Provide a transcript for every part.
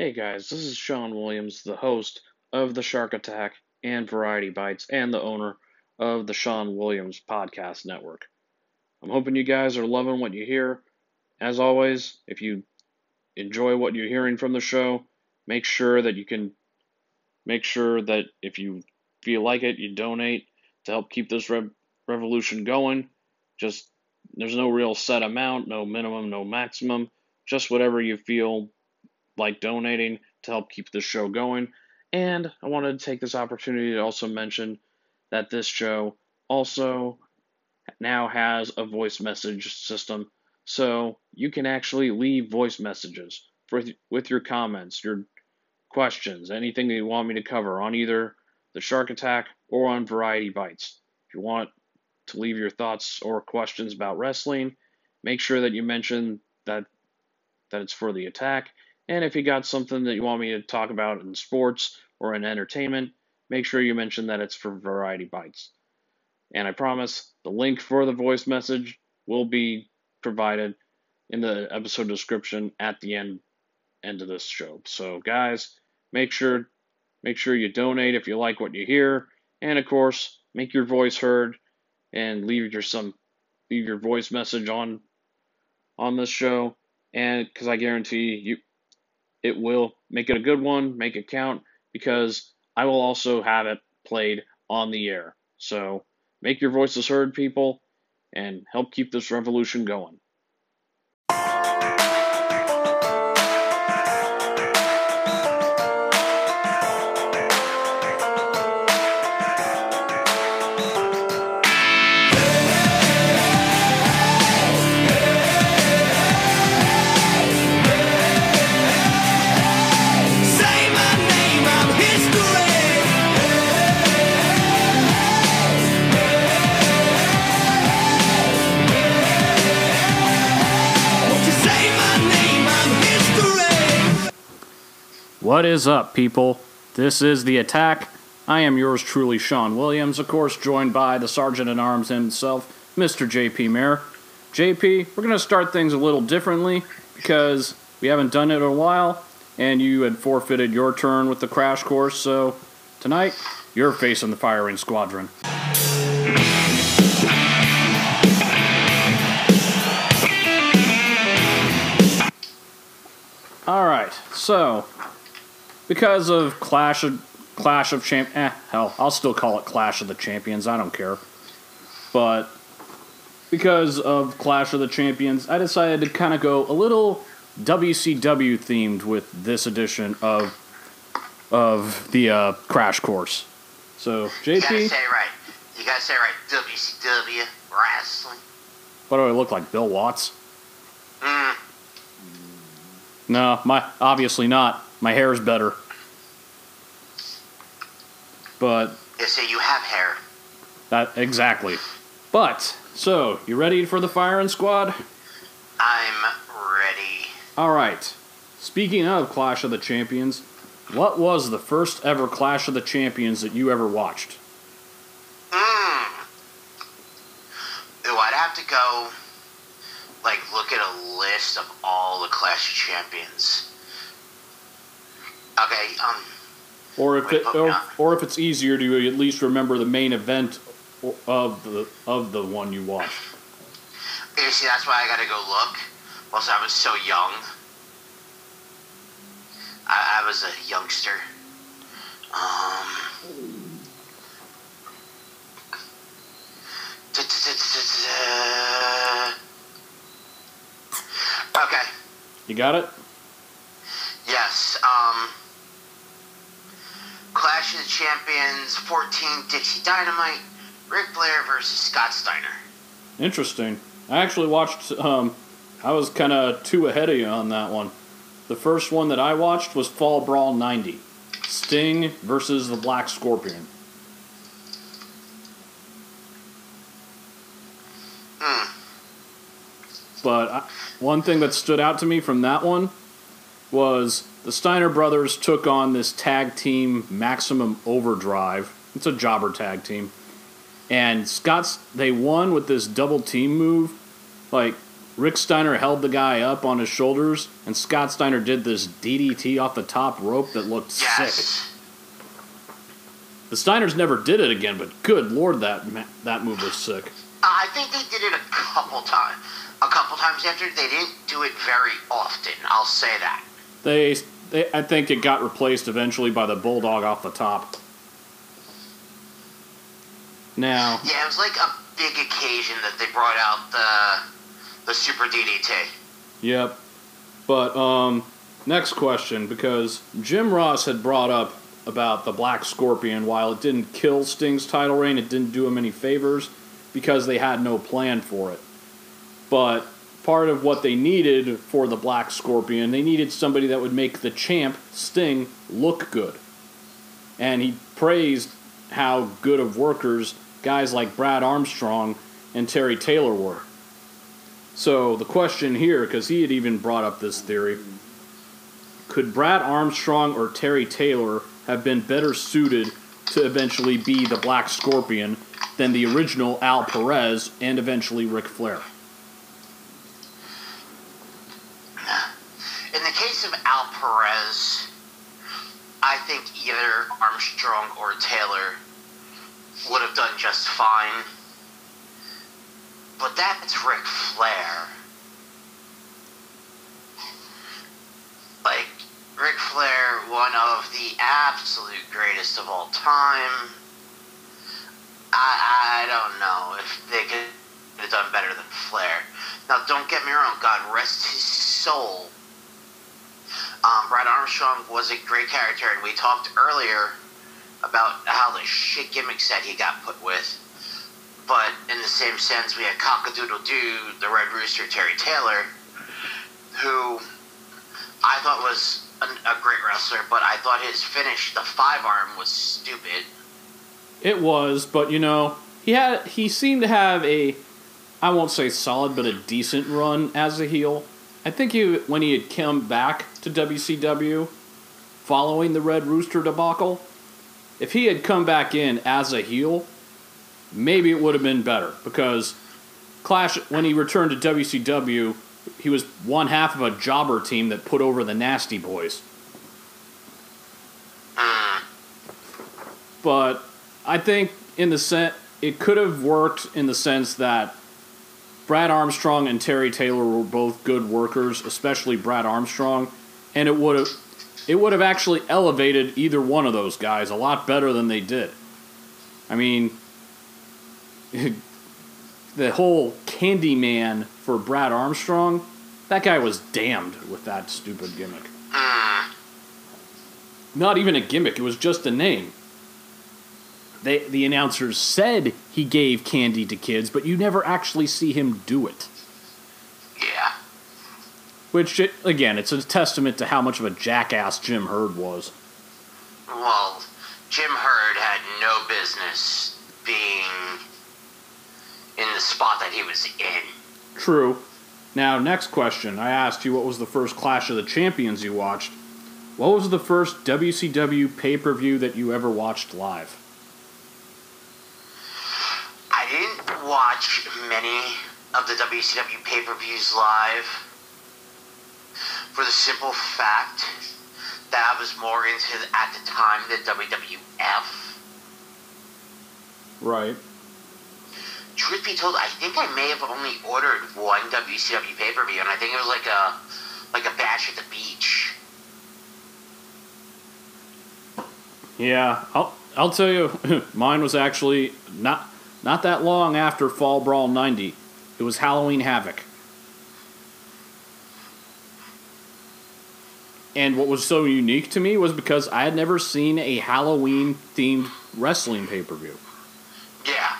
Hey guys, this is Sean Williams, the host of the Shark Attack and Variety Bites, and the owner of the Sean Williams Podcast Network. I'm hoping you guys are loving what you hear. As always, if you enjoy what you're hearing from the show, make sure that you can make sure that if you feel like it, you donate to help keep this rev- revolution going. Just there's no real set amount, no minimum, no maximum, just whatever you feel like donating to help keep this show going. And I wanted to take this opportunity to also mention that this show also now has a voice message system. So you can actually leave voice messages for, with your comments, your questions, anything that you want me to cover on either the Shark Attack or on Variety Bites. If you want to leave your thoughts or questions about wrestling, make sure that you mention that that it's for the attack. And if you got something that you want me to talk about in sports or in entertainment, make sure you mention that it's for Variety Bites. And I promise the link for the voice message will be provided in the episode description at the end end of this show. So guys, make sure make sure you donate if you like what you hear, and of course, make your voice heard and leave your some leave your voice message on on this show and because I guarantee you it will make it a good one, make it count because I will also have it played on the air. So make your voices heard, people, and help keep this revolution going. What is up, people? This is The Attack. I am yours truly, Sean Williams, of course, joined by the Sergeant at Arms himself, Mr. JP Mayer. JP, we're going to start things a little differently because we haven't done it in a while, and you had forfeited your turn with the crash course, so tonight, you're facing the firing squadron. All right, so because of Clash of Clash of Champ, eh, hell, I'll still call it Clash of the Champions. I don't care, but because of Clash of the Champions, I decided to kind of go a little WCW themed with this edition of of the uh, Crash Course. So JP, You gotta say right. You gotta say right. WCW wrestling. what do I look like, Bill Watts? Mm, No, my obviously not. My hair is better. But you say you have hair. that exactly. But so, you ready for the firing squad? I'm ready. All right. Speaking of Clash of the Champions, what was the first ever Clash of the Champions that you ever watched? Mm. Ooh, I'd have to go, like, look at a list of all the Clash of Champions. Okay, um, Or if it, or, or if it's easier to at least remember the main event of the of the one you watched. you see, that's why I gotta go look. Also, I was so young. I, I was a youngster. Um. Okay. You got it? Yes. Um. Clash of the Champions 14 Dixie Dynamite. Ric Flair versus Scott Steiner. Interesting. I actually watched. Um, I was kind of two ahead of you on that one. The first one that I watched was Fall Brawl '90, Sting versus the Black Scorpion. Hmm. But I, one thing that stood out to me from that one was the Steiner brothers took on this tag team, Maximum Overdrive. It's a jobber tag team, and Scott's they won with this double team move. Like Rick Steiner held the guy up on his shoulders, and Scott Steiner did this DDT off the top rope that looked sick. The Steiners never did it again, but good lord, that that move was sick. I think they did it a couple times. A couple times after, they didn't do it very often. I'll say that. They, they, I think it got replaced eventually by the bulldog off the top. Now, Yeah, it was like a big occasion that they brought out the the Super DDT. Yep. But um next question because Jim Ross had brought up about the Black Scorpion while it didn't kill Sting's title reign, it didn't do him any favors because they had no plan for it. But part of what they needed for the Black Scorpion, they needed somebody that would make the champ Sting look good. And he praised how good of workers guys like Brad Armstrong and Terry Taylor were. So the question here, because he had even brought up this theory, could Brad Armstrong or Terry Taylor have been better suited to eventually be the Black Scorpion than the original Al Perez and eventually Ric Flair? In the case of Al Perez, I think either Armstrong or Taylor would have done just fine. But that's Ric Flair. Like, Ric Flair, one of the absolute greatest of all time. I, I don't know if they could have done better than Flair. Now, don't get me wrong, God rest his soul. Um, Brad Armstrong was a great character, and we talked earlier about how the shit gimmicks that he got put with. But in the same sense, we had Cockadoodle Doo, the Red Rooster, Terry Taylor, who I thought was a, a great wrestler, but I thought his finish, the five arm, was stupid. It was, but you know, he had he seemed to have a I won't say solid, but a decent run as a heel. I think he when he had come back to WCW following the Red Rooster debacle, if he had come back in as a heel, maybe it would have been better because Clash when he returned to WCW, he was one half of a jobber team that put over the Nasty Boys. Mm, but I think in the sense it could have worked in the sense that Brad Armstrong and Terry Taylor were both good workers, especially Brad Armstrong, and it would have it would have actually elevated either one of those guys a lot better than they did. I mean, the whole Candyman for Brad Armstrong, that guy was damned with that stupid gimmick. mm, Not even a gimmick, it was just a name. They, the announcers said he gave candy to kids, but you never actually see him do it. yeah. Which, it, again, it's a testament to how much of a jackass Jim Herd was. Well, Jim Herd had no business being in the spot that he was in. True. Now, next question. I asked you what was the first Clash of the Champions you watched. What was the first WCW pay per view that you ever watched live? I didn't watch many of the WCW pay per views live for the simple fact that I was more into, at the time, the WWF. Right. Truth be told, I think I may have only ordered one WCW pay per view, and I think it was like a like a bash at the beach. Yeah, I'll I'll tell you, mine was actually not not that long after Fall Brawl '90. It was Halloween Havoc. And what was so unique to me was because I had never seen a Halloween themed wrestling pay per view. Yeah.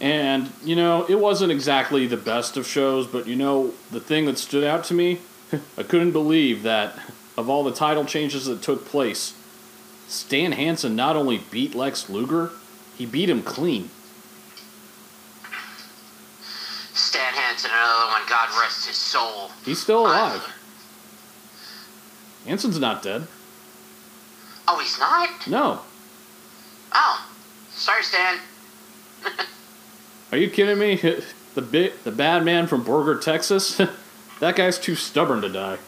And, you know, it wasn't exactly the best of shows, but, you know, the thing that stood out to me, I couldn't believe that of all the title changes that took place, Stan Hansen not only beat Lex Luger, he beat him clean. Stan Hansen, another one, God rest his soul. He's still alive. Hansen's not dead. Oh, he's not? No. Oh. Sorry, Stan. Are you kidding me? the bit the bad man from Borger, Texas. that guy's too stubborn to die.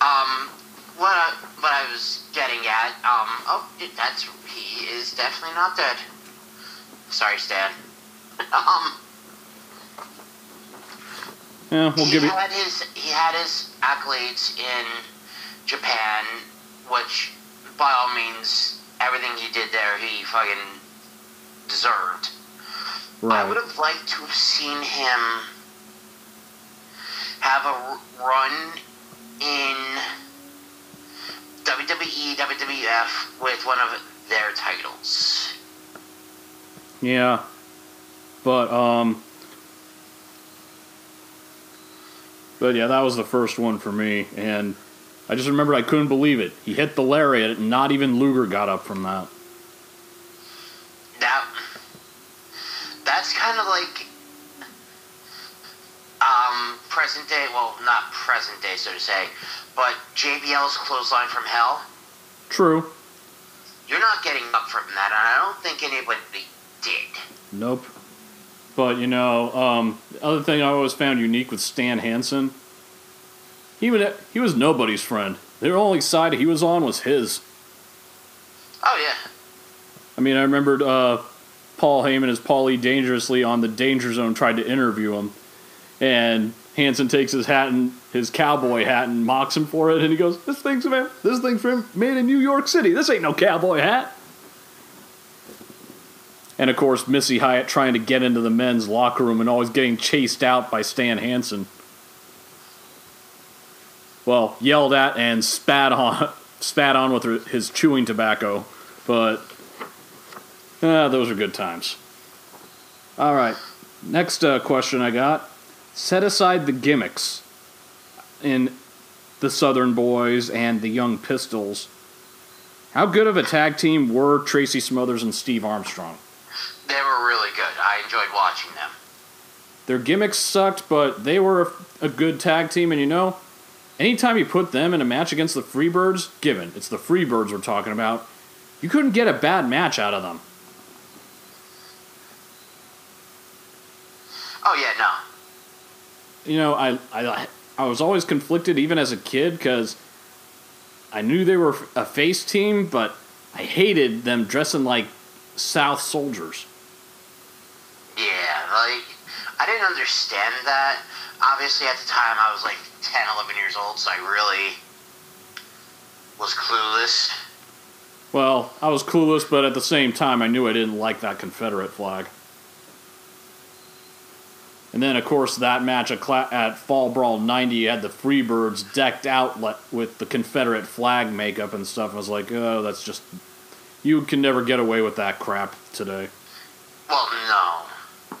Um, what I, what I was getting at, um, oh, that's he is definitely not dead. Sorry, Stan. um, Yeah, we'll he give you. had his he had his accolades in Japan, which by all means, everything he did there, he fucking deserved. Right. I would have liked to have seen him have a r- run in WWE, WWF with one of their titles. Yeah, but um, but yeah, that was the first one for me, and I just remembered I couldn't believe it. He hit the lariat, and not even Luger got up from that. That that's kind of like um, present day. Well, not present day, so to say, but JBL's clothesline from hell. True. You're not getting up from that, and I don't think anybody did. Nope. But you know, um, the other thing I always found unique with Stan Hansen, he would he was nobody's friend. The only side he was on was his. Oh yeah. I mean, I remembered uh, Paul Heyman as Paulie Dangerously on the Danger Zone tried to interview him, and Hansen takes his hat and his cowboy hat and mocks him for it, and he goes, "This thing's man, this thing's made in New York City. This ain't no cowboy hat." And of course, Missy Hyatt trying to get into the men's locker room and always getting chased out by Stan Hansen. Well, yelled at and spat on, spat on with his chewing tobacco, but Ah, those are good times. All right. Next uh, question I got. Set aside the gimmicks in the Southern Boys and the Young Pistols. How good of a tag team were Tracy Smothers and Steve Armstrong? They were really good. I enjoyed watching them. Their gimmicks sucked, but they were a good tag team, and you know, anytime you put them in a match against the Freebirds, given it's the Freebirds we're talking about, you couldn't get a bad match out of them. Oh yeah, no. You know, I, I, I was always conflicted even as a kid because I knew they were a face team, but I hated them dressing like South soldiers. Yeah, like I didn't understand that. Obviously, at the time, I was like 10, 11 years old, so I really was clueless. Well, I was clueless, but at the same time, I knew I didn't like that Confederate flag. And then, of course, that match at, Cla- at Fall Brawl 90 you had the Freebirds decked out le- with the Confederate flag makeup and stuff. I was like, oh, that's just. You can never get away with that crap today. Well, no.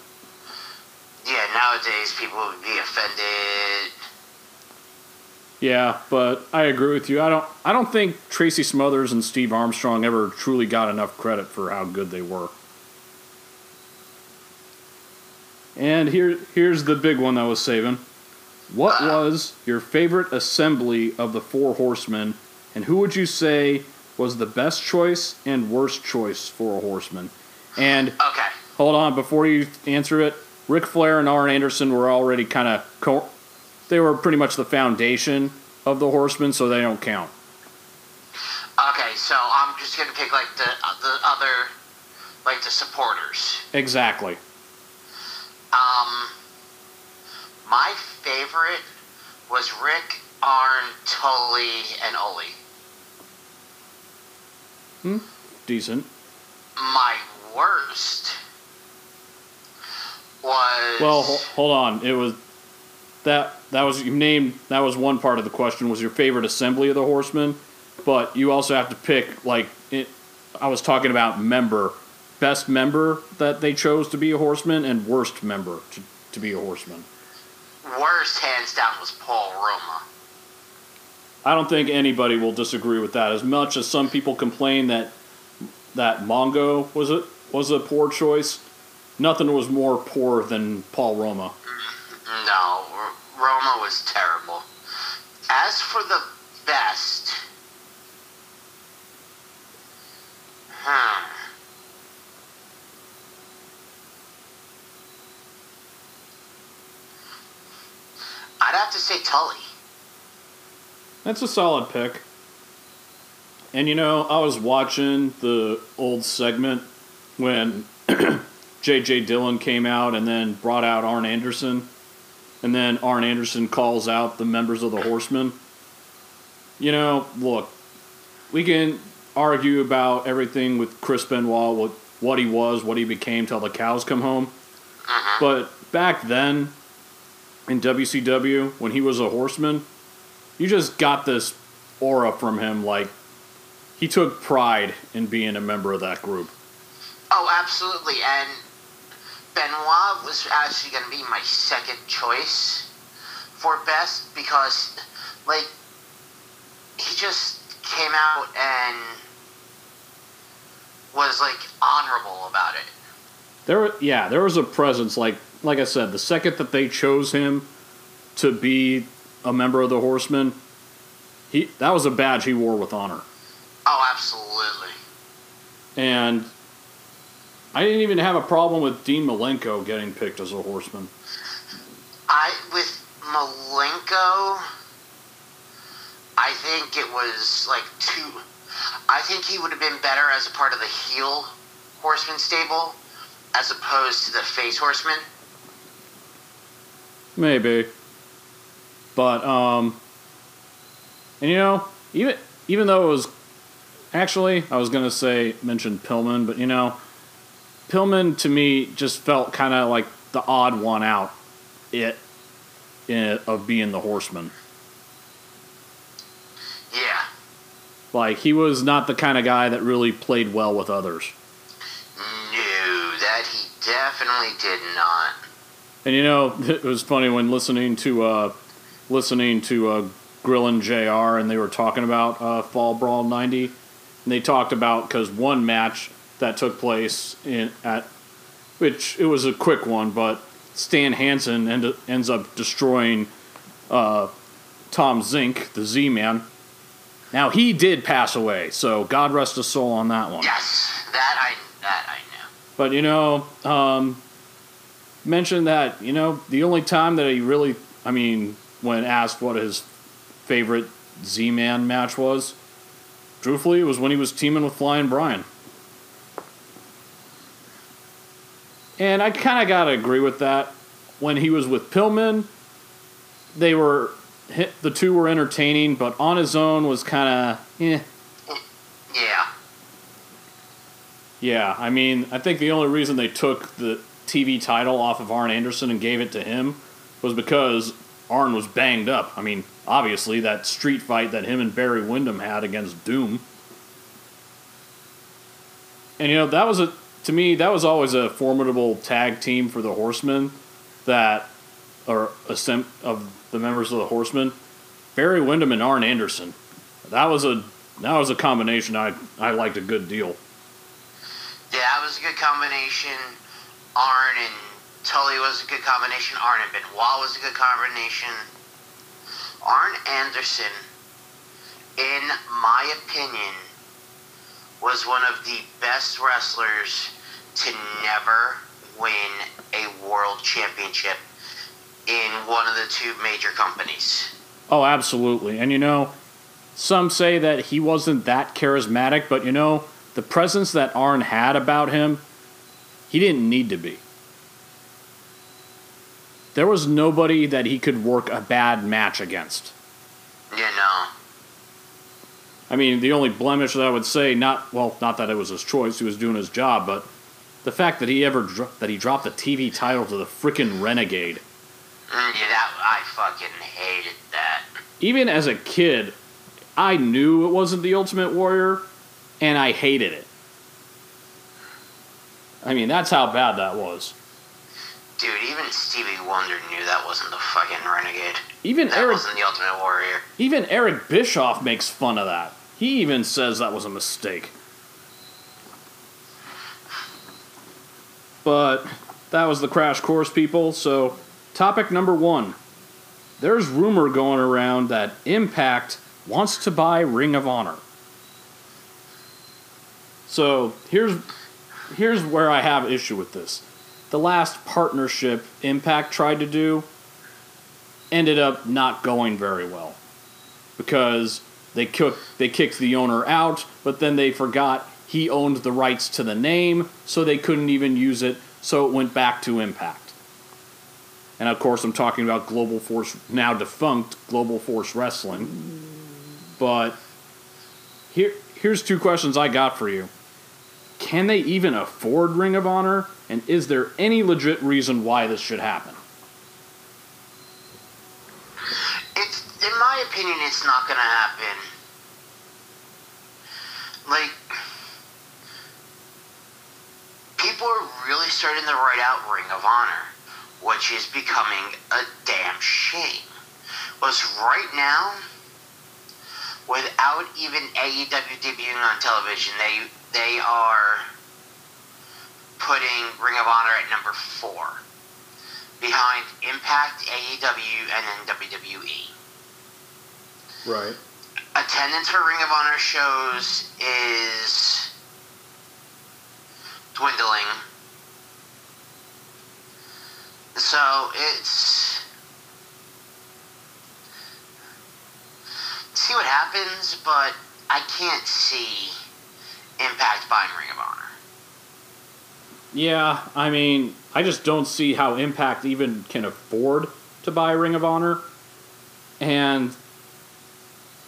Yeah, nowadays people would be offended. Yeah, but I agree with you. I don't. I don't think Tracy Smothers and Steve Armstrong ever truly got enough credit for how good they were. And here, here's the big one that was saving. What ah. was your favorite assembly of the Four Horsemen, and who would you say was the best choice and worst choice for a horseman? And Okay. hold on, before you answer it, Ric Flair and Arn Anderson were already kind of co- they were pretty much the foundation of the Horsemen, so they don't count. Okay, so I'm just gonna pick like the the other, like the supporters. Exactly. Um, my favorite was Rick, Arn, Tully, and Ole. Hmm. Decent. My worst was Well, ho- hold on. It was that that was you named that was one part of the question was your favorite assembly of the Horsemen, but you also have to pick like it, I was talking about member, best member that they chose to be a horseman and worst member to, to be a horseman. worst hands down was Paul Roma. I don't think anybody will disagree with that. As much as some people complain that that Mongo was a was a poor choice, nothing was more poor than Paul Roma. No, Roma was terrible. As for the best, hmm. Have to say Tully. That's a solid pick. And you know, I was watching the old segment when J.J. Dillon came out and then brought out Arn Anderson. And then Arn Anderson calls out the members of the Horsemen. You know, look, we can argue about everything with Chris Benoit, what, what he was, what he became till the cows come home. Mm-hmm. But back then, in WCW, when he was a horseman, you just got this aura from him like he took pride in being a member of that group. Oh, absolutely. And Benoit was actually going to be my second choice for best because, like, he just came out and was like honorable about it. There, yeah, there was a presence. Like, like I said, the second that they chose him to be a member of the Horsemen, he that was a badge he wore with honor. Oh, absolutely. And I didn't even have a problem with Dean Malenko getting picked as a Horseman. I with Malenko, I think it was like two. I think he would have been better as a part of the heel horseman stable as opposed to the face horseman. Maybe. But um and you know, even even though it was actually I was going to say mention Pillman, but you know, Pillman to me just felt kind of like the odd one out it, it of being the horseman. Yeah. Like he was not the kind of guy that really played well with others. No, that he definitely did not. And you know, it was funny when listening to uh, listening to uh, Grilling JR and they were talking about uh, Fall Brawl '90, and they talked about because one match that took place in at which it was a quick one, but Stan Hansen end, ends up destroying uh, Tom Zenk, the Z Man. Now he did pass away, so God rest his soul on that one. Yes, that I that I know. But you know, um, mentioned that you know the only time that he really, I mean, when asked what his favorite Z-Man match was, truthfully, it was when he was teaming with Flying Brian. And I kind of gotta agree with that. When he was with Pillman, they were the two were entertaining, but on his own was kind of eh. Yeah. Yeah, I mean, I think the only reason they took the TV title off of Arn Anderson and gave it to him was because Arn was banged up. I mean, obviously, that street fight that him and Barry Windham had against Doom. And, you know, that was a, to me, that was always a formidable tag team for the Horsemen that, or a sem- of the members of the Horsemen. Barry Windham and Arn Anderson. That was a, that was a combination I, I liked a good deal. Yeah, that was a good combination. Arn and Tully was a good combination. Arn and Benoit was a good combination. Arn Anderson, in my opinion, was one of the best wrestlers to never win a world championship in one of the two major companies. Oh, absolutely. And you know, some say that he wasn't that charismatic, but you know, the presence that Arn had about him, he didn't need to be. There was nobody that he could work a bad match against. You know. I mean, the only blemish that I would say, not well, not that it was his choice; he was doing his job, but the fact that he ever dro- that he dropped the TV title to the frickin' Renegade. Mm, Yeah, that I fucking hated that. Even as a kid, I knew it wasn't the Ultimate Warrior, and I hated it. I mean, that's how bad that was. Dude, even Stevie Wonder knew that wasn't the fucking renegade. Even That Eric, wasn't the Ultimate Warrior. even Eric Bischoff makes fun of that. He even says that was a mistake. But that was the crash course, people. So, topic number one. There's rumor going around that Impact wants to buy Ring of Honor. So here's here's where I have issue with this. The last partnership Impact tried to do, ended up not going very well because they cook they kicked the owner out, but then they forgot he owned the rights to the name, so they couldn't even use it, so it went back to Impact. And of course, I'm talking about Global Force, now defunct Global Force Wrestling. But here, here's two questions I got for you. Can they even afford Ring of Honor? And is there any legit reason why this should happen? It's, in my opinion, it's not going to happen. Like, people are really starting to write out Ring of Honor, which is becoming a damn shame. Was right now, without even AEW debuting on television, they they are putting Ring of Honor at number four, behind Impact, AEW, and then WWE. Right. Attendance for Ring of Honor shows is dwindling. So it's see what happens, but I can't see Impact buying Ring of Honor. Yeah, I mean, I just don't see how Impact even can afford to buy Ring of Honor. And,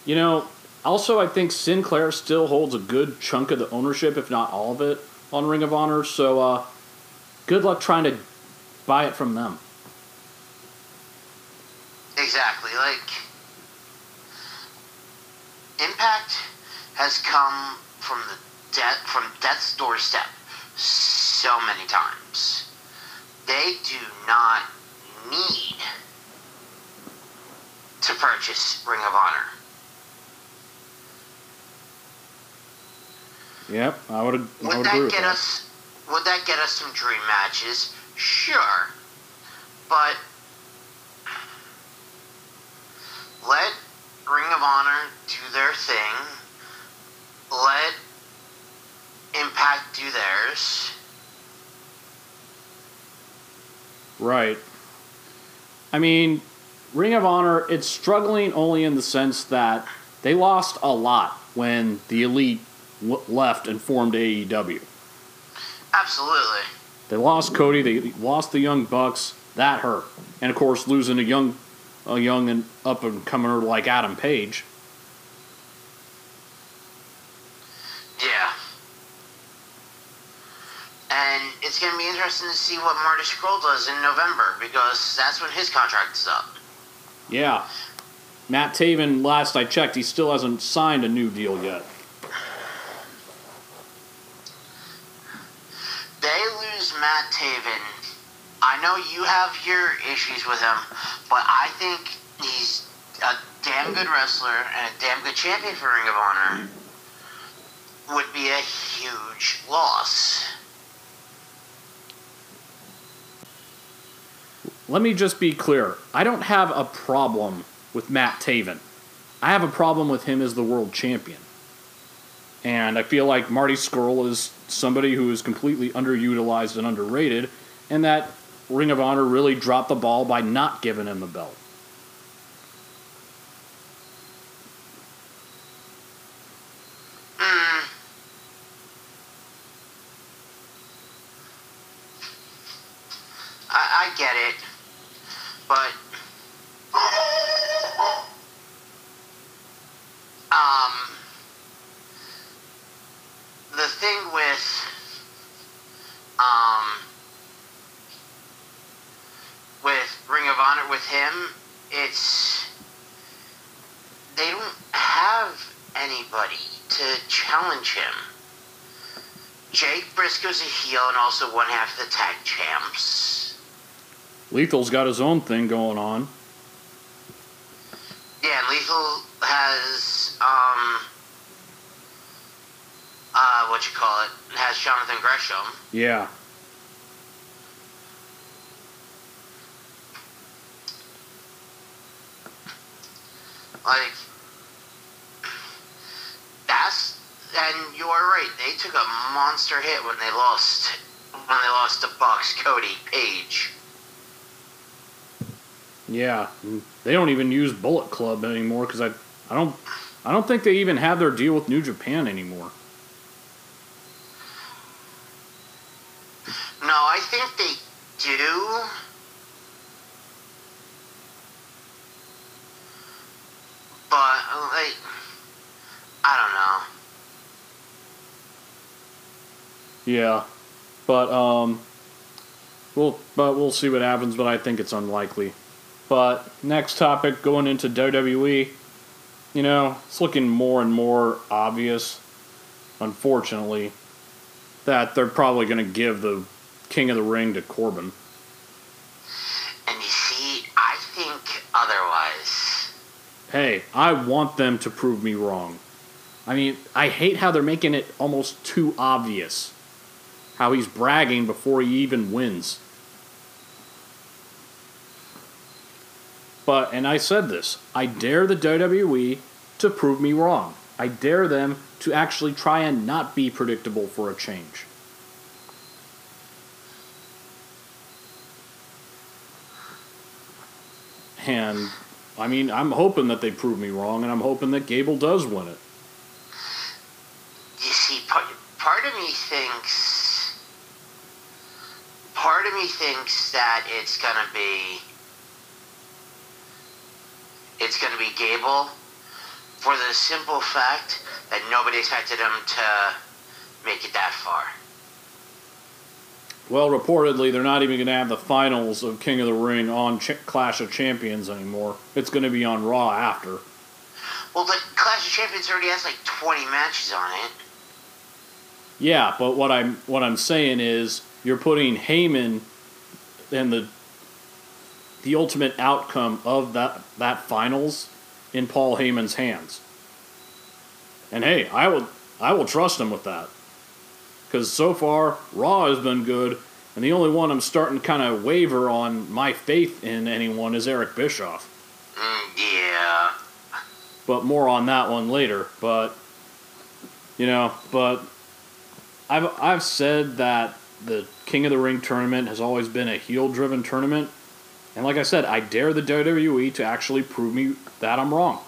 you know, also, I think Sinclair still holds a good chunk of the ownership, if not all of it, on Ring of Honor. So, uh, good luck trying to buy it from them. Exactly. Like Impact has come from the death from death's doorstep so many times. They do not need to purchase Ring of Honor. Yep, I would, I would Would agree that get that. us? Would that get us some dream matches? Sure, but let Ring of Honor do their thing. Let Impact do theirs. Right. I mean, Ring of Honor, it's struggling only in the sense that they lost a lot when the Elite w- left and formed AEW. Absolutely. They lost Cody, they lost the Young Bucks. That hurt. And of course, losing a young, a young and up and comer like Adam Page. Yeah. And it's going to be interesting to see what Marty Scurll does in November because that's when his contract is up. Yeah. Matt Taven, last I checked, he still hasn't signed a new deal yet. they lose Matt Taven, I know you have your issues with him, but I think he's a damn good wrestler and a damn good champion for Ring of Honor. Would be a huge loss. Let me just be clear. I don't have a problem with Matt Taven. I have a problem with him as the world champion. And I feel like Marty Scurll is somebody who is completely underutilized and underrated, and that Ring of Honor really dropped the ball by not giving him the belt. Mm. Get it, but um, the thing with um with Ring of Honor with him, it's they don't have anybody to challenge him. Jake Briscoe's a heel and also one half the tag champs. Lethal's got his own thing going on. Yeah, Lethal has um uh what you call it has Jonathan Gresham. Yeah. Like that's and you're right. They took a monster hit when they lost when they lost to Bucks, Cody, Page. Yeah, they don't even use Bullet Club anymore because I, I don't, I don't think they even have their deal with New Japan anymore. No, I think they do. But like, I don't know. Yeah, but um, we'll but we'll see what happens. But I think it's unlikely. But next topic, going into WWE, you know, it's looking more and more obvious, unfortunately, that they're probably going to give the King of the Ring to Corbin. And you see, I think otherwise. Hey, I want them to prove me wrong. I mean, I hate how they're making it almost too obvious. How he's bragging before he even wins. But, and I said this, I dare the WWE to prove me wrong. I dare them to actually try and not be predictable for a change. And, I mean, I'm hoping that they prove me wrong, and I'm hoping that Gable does win it. You see, part, part of me thinks. Part of me thinks that it's gonna be. It's gonna be Gable, for the simple fact that nobody expected him to make it that far. Well, reportedly, they're not even going to have the finals of King of the Ring on Ch- Clash of Champions anymore. It's going to be on Raw after. Well, the Clash of Champions already has like 20 matches on it. Yeah, but what I'm what I'm saying is you're putting Heyman and the the ultimate outcome of that that finals in Paul Heyman's hands. And hey, I will I will trust him with that. Cuz so far Raw has been good and the only one I'm starting to kind of waver on my faith in anyone is Eric Bischoff. Mm, yeah. but more on that one later. But you know, but I've I've said that the King of the Ring tournament has always been a heel-driven tournament, and like I said, I dare the WWE to actually prove me that I'm wrong.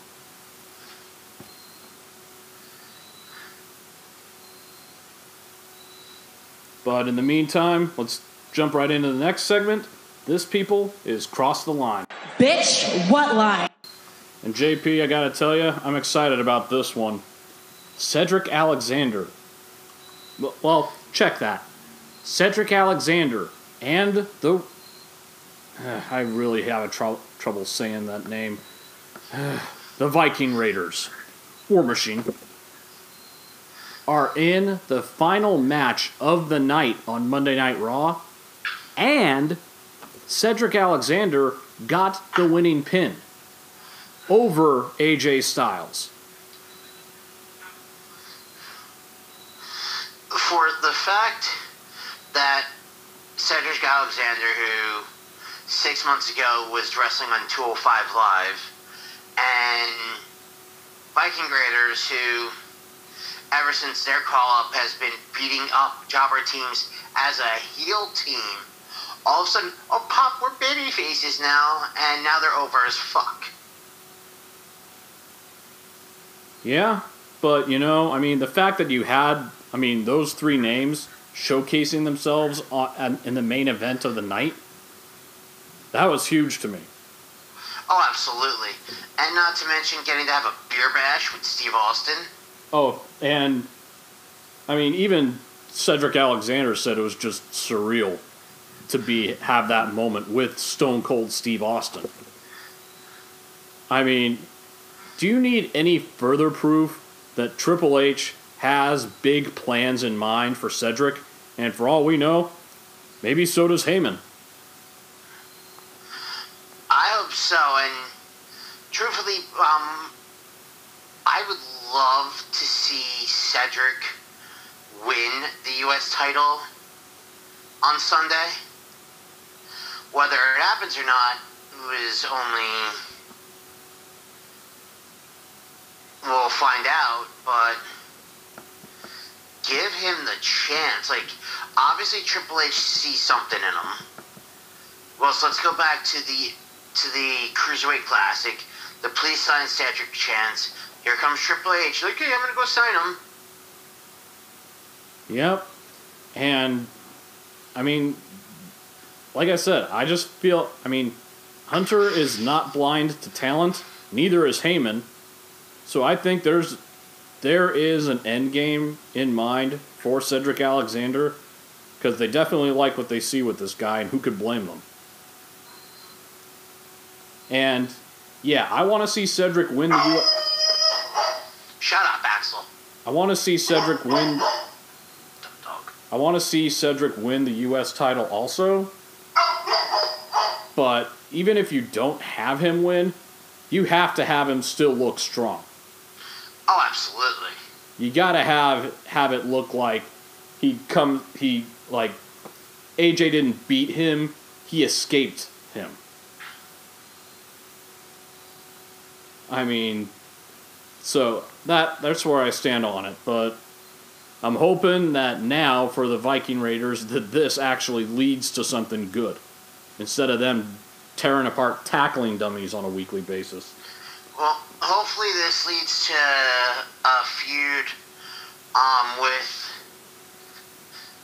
But in the meantime, let's jump right into the next segment. This people is cross the line. Bitch, what line? And JP, I gotta tell you, I'm excited about this one. Cedric Alexander. Well- Well, check that. Cedric Alexander and the. I really have a trou- trouble saying that name. the Viking Raiders, War Machine, are in the final match of the night on Monday Night Raw, and Cedric Alexander got the winning pin over AJ Styles. For the fact that Cedric Alexander, who six months ago was wrestling on 205 Live, and Viking Raiders, who ever since their call up has been beating up jobber teams as a heel team, all of a sudden, oh pop, we're baby faces now, and now they're over as fuck. Yeah, but you know, I mean, the fact that you had, I mean, those three names showcasing themselves on, in the main event of the night, that was huge to me. Oh, absolutely. And not to mention getting to have a beer bash with Steve Austin. Oh, and I mean, even Cedric Alexander said it was just surreal to be have that moment with Stone Cold Steve Austin. I mean, do you need any further proof that Triple H has big plans in mind for Cedric? And for all we know, maybe so does Heyman. I hope so. And truthfully, um, I would love to see Cedric win the U.S. title on Sunday. Whether it happens or not is only. We'll find out, but give him the chance. Like, obviously, Triple H sees something in him. Well, so let's go back to the to the Cruiserweight Classic. The police sign Cedric Chance. Here comes Triple H. Like, hey, I'm gonna go sign him. Yep. And I mean, like I said, I just feel. I mean, Hunter is not blind to talent. Neither is Heyman. So I think there's there is an end game in mind for Cedric Alexander because they definitely like what they see with this guy, and who could blame them? And yeah, I want to see Cedric win the U. Shut up, Axel. I want to see Cedric win. I want to see Cedric win the U.S. title also. But even if you don't have him win, you have to have him still look strong. Oh, absolutely. You gotta have have it look like he come he like AJ didn't beat him, he escaped him. I mean, so that that's where I stand on it, but I'm hoping that now for the Viking Raiders that this actually leads to something good instead of them tearing apart tackling dummies on a weekly basis. Well, hopefully this leads to a feud um, with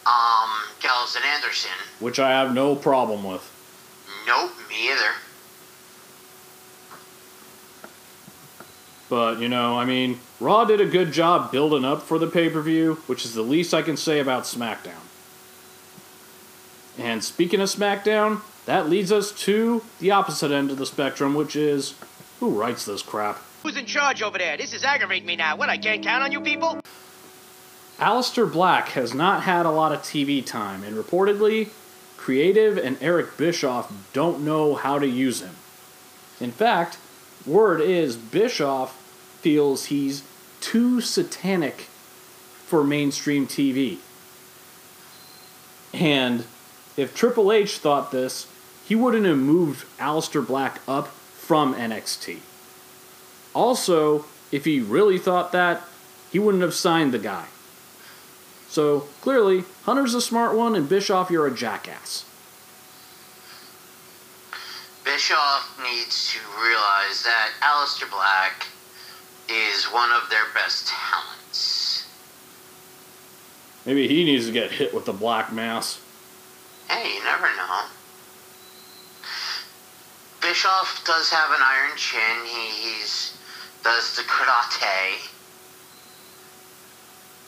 um, Gallows and Anderson. which I have no problem with. Nope, me either. But, you know, I mean, Raw did a good job building up for the pay per view, which is the least I can say about SmackDown. And speaking of SmackDown, that leads us to the opposite end of the spectrum, which is who writes this crap? Who's in charge over there? This is aggravating me now. What, I can't count on you people? Aleister Black has not had a lot of TV time, and reportedly, Creative and Eric Bischoff don't know how to use him. In fact, word is Bischoff feels he's too satanic for mainstream TV. And if Triple H thought this, he wouldn't have moved Aleister Black up from NXT. Also, if he really thought that, he wouldn't have signed the guy. So clearly, Hunter's a smart one, and Bischoff, you're a jackass. Bischoff needs to realize that Aleister Black is one of their best talents. Maybe he needs to get hit with the black mass. Hey, you never know. Bischoff does have an iron chin. He, he's does the karate.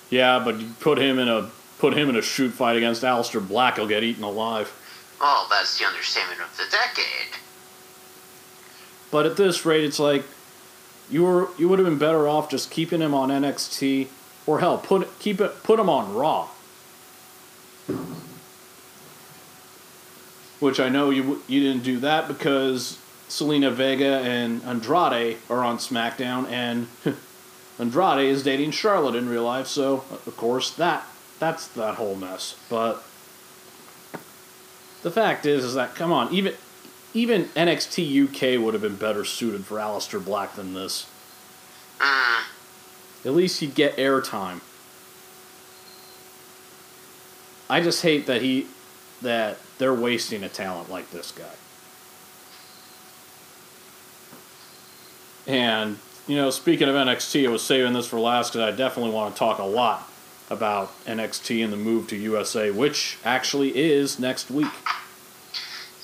Yeah, but you put him in a put him in a shoot fight against Aleister Black, he'll get eaten alive. Well, that's the understatement of the decade. But at this rate, it's like you were you would have been better off just keeping him on NXT, or hell, put keep it put him on Raw. Which I know you you didn't do that because Zelina Vega and Andrade are on SmackDown, and Andrade is dating Charlotte in real life, so of course that that's that whole mess. But the fact is, is that come on, even even NXT UK would have been better suited for Aleister Black than this. Mm, At least he'd get airtime. I just hate that he that they're wasting a talent like this guy. And you know, speaking of NXT, I was saving this for last because I definitely want to talk a lot about NXT and the move to USA, which actually is next week.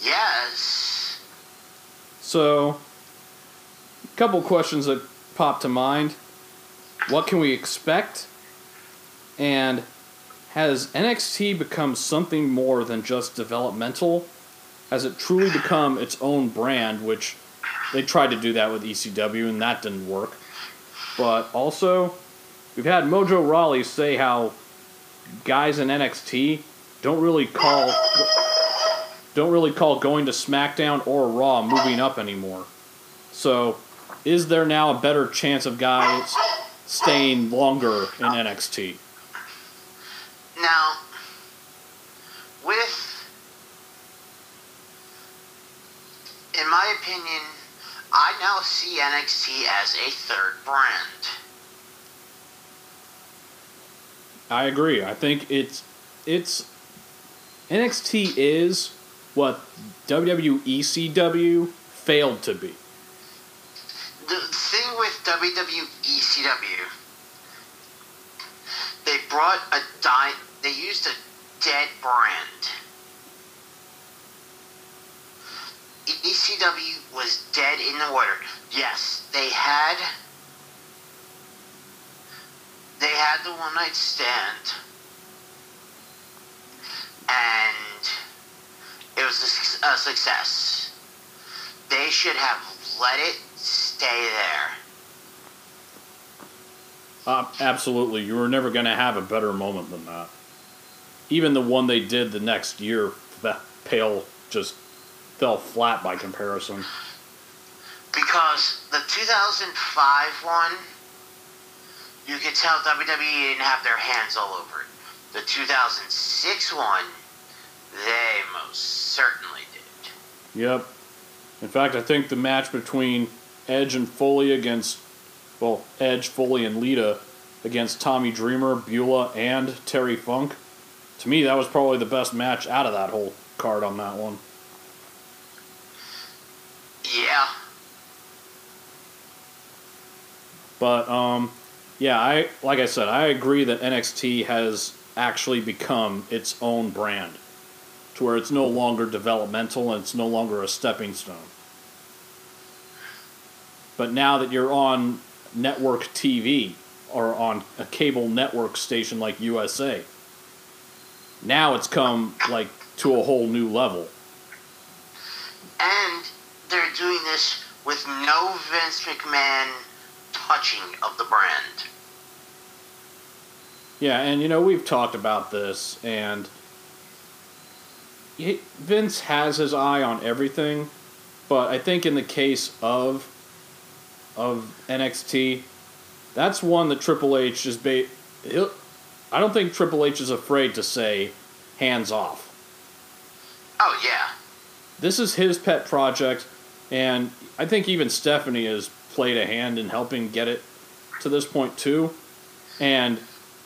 yes. So, a couple questions that pop to mind. What can we expect? And has NXT become something more than just developmental? Has it truly become its own brand, which they tried to do that with ECW and that didn't work? But also, we've had Mojo Rawley say how guys in NXT don't really call don't really call going to SmackDown or Raw moving up anymore. So, is there now a better chance of guys staying longer in NXT? Now, with, in my opinion, I now see NXT as a third brand. I agree. I think it's it's NXT is what WWE ECW failed to be. The thing with WWE ECW, they brought a die. They used a dead brand. ECW was dead in the water. Yes, they had. They had the one night stand, and it was a, a success. They should have let it stay there. Uh, absolutely, you were never going to have a better moment than that. Even the one they did the next year, that pale just fell flat by comparison. Because the 2005 one, you could tell WWE didn't have their hands all over it. The 2006 one, they most certainly did. Yep. In fact, I think the match between Edge and Foley against, well, Edge, Foley, and Lita against Tommy Dreamer, Beulah, and Terry Funk, to me, that was probably the best match out of that whole card on that one. Yeah. But um, yeah, I like I said, I agree that NXT has actually become its own brand, to where it's no longer developmental and it's no longer a stepping stone. But now that you're on network TV or on a cable network station like USA, now it's come like to a whole new level. And they're doing this with no Vince McMahon touching of the brand. Yeah, and you know we've talked about this, and he- Vince has his eye on everything, but I think in the case of of NXT, that's one that Triple H is ba- I don't think Triple H is afraid to say hands off. Oh, yeah. This is his pet project, and I think even Stephanie has played a hand in helping get it to this point too. And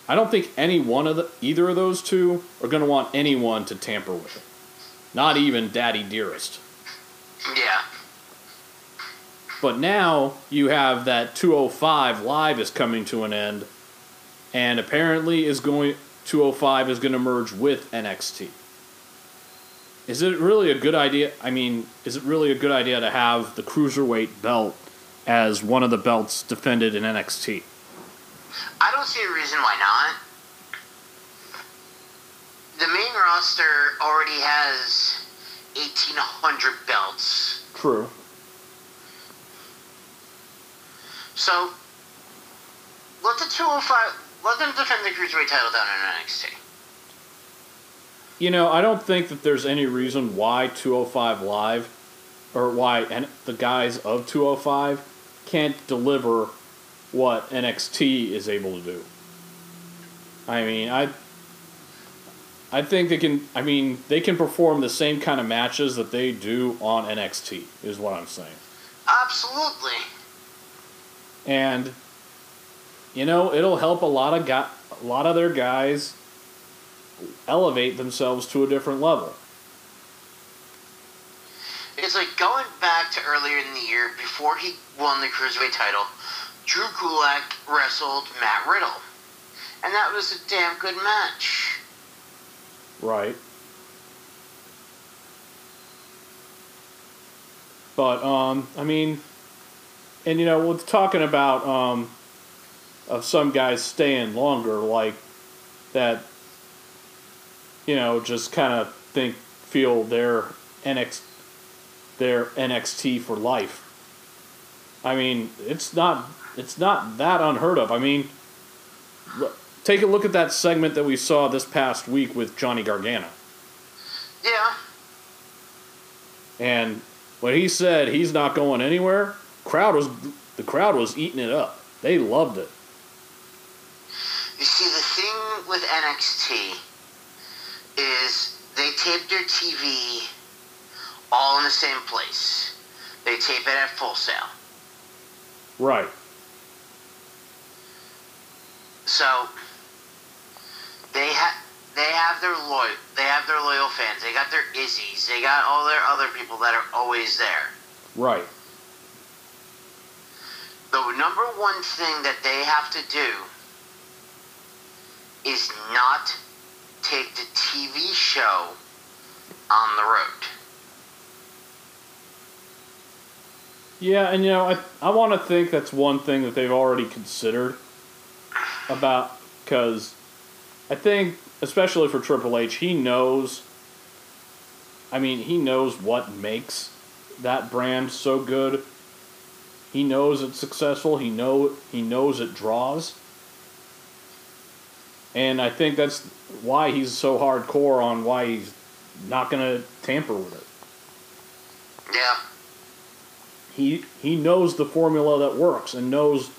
I don't think any one of the either of those two are going to want anyone to tamper with it. Not even Daddy Dearest. Yeah. But now you have that 205 live is coming to an end, and apparently is going 205 is going to merge with NXT. Is it really a good idea? I mean, is it really a good idea to have the cruiserweight belt as one of the belts defended in NXT? I don't see a reason why not. The main roster already has 1,800 belts. True. So, let the 205, let them defend the Cruiserweight title down in NXT. You know, I don't think that there's any reason why 205 Live or why and the guys of 205 can't deliver what NXT is able to do. I mean, I I think they can I mean, they can perform the same kind of matches that they do on NXT is what I'm saying. Absolutely. And you know, it'll help a lot of guy, a lot of their guys elevate themselves to a different level. It's like going back to earlier in the year before he won the Cruiserweight title, Drew Gulak wrestled Matt Riddle. And that was a damn good match. Right. But um, I mean, and you know, we're talking about um, of some guys staying longer, like that, you know, just kind of think feel their NX, their NXT for life. I mean, it's not it's not that unheard of. I mean, take a look at that segment that we saw this past week with Johnny Gargano. Yeah. And when he said he's not going anywhere, crowd was the crowd was eating it up. They loved it. You see, the thing with NXT is they tape their TV all in the same place. They tape it at Full Sail. Right. So they have they have their loyal they have their loyal fans. They got their Izzies. They got all their other people that are always there. Right. The number one thing that they have to do is not take the TV show on the road. Yeah, and you know, I I want to think that's one thing that they've already considered about because I think especially for Triple H, he knows. I mean, he knows what makes that brand so good. He knows it's successful. He know he knows it draws. And I think that's why he's so hardcore on why he's not going to tamper with it Yeah. he he knows the formula that works and knows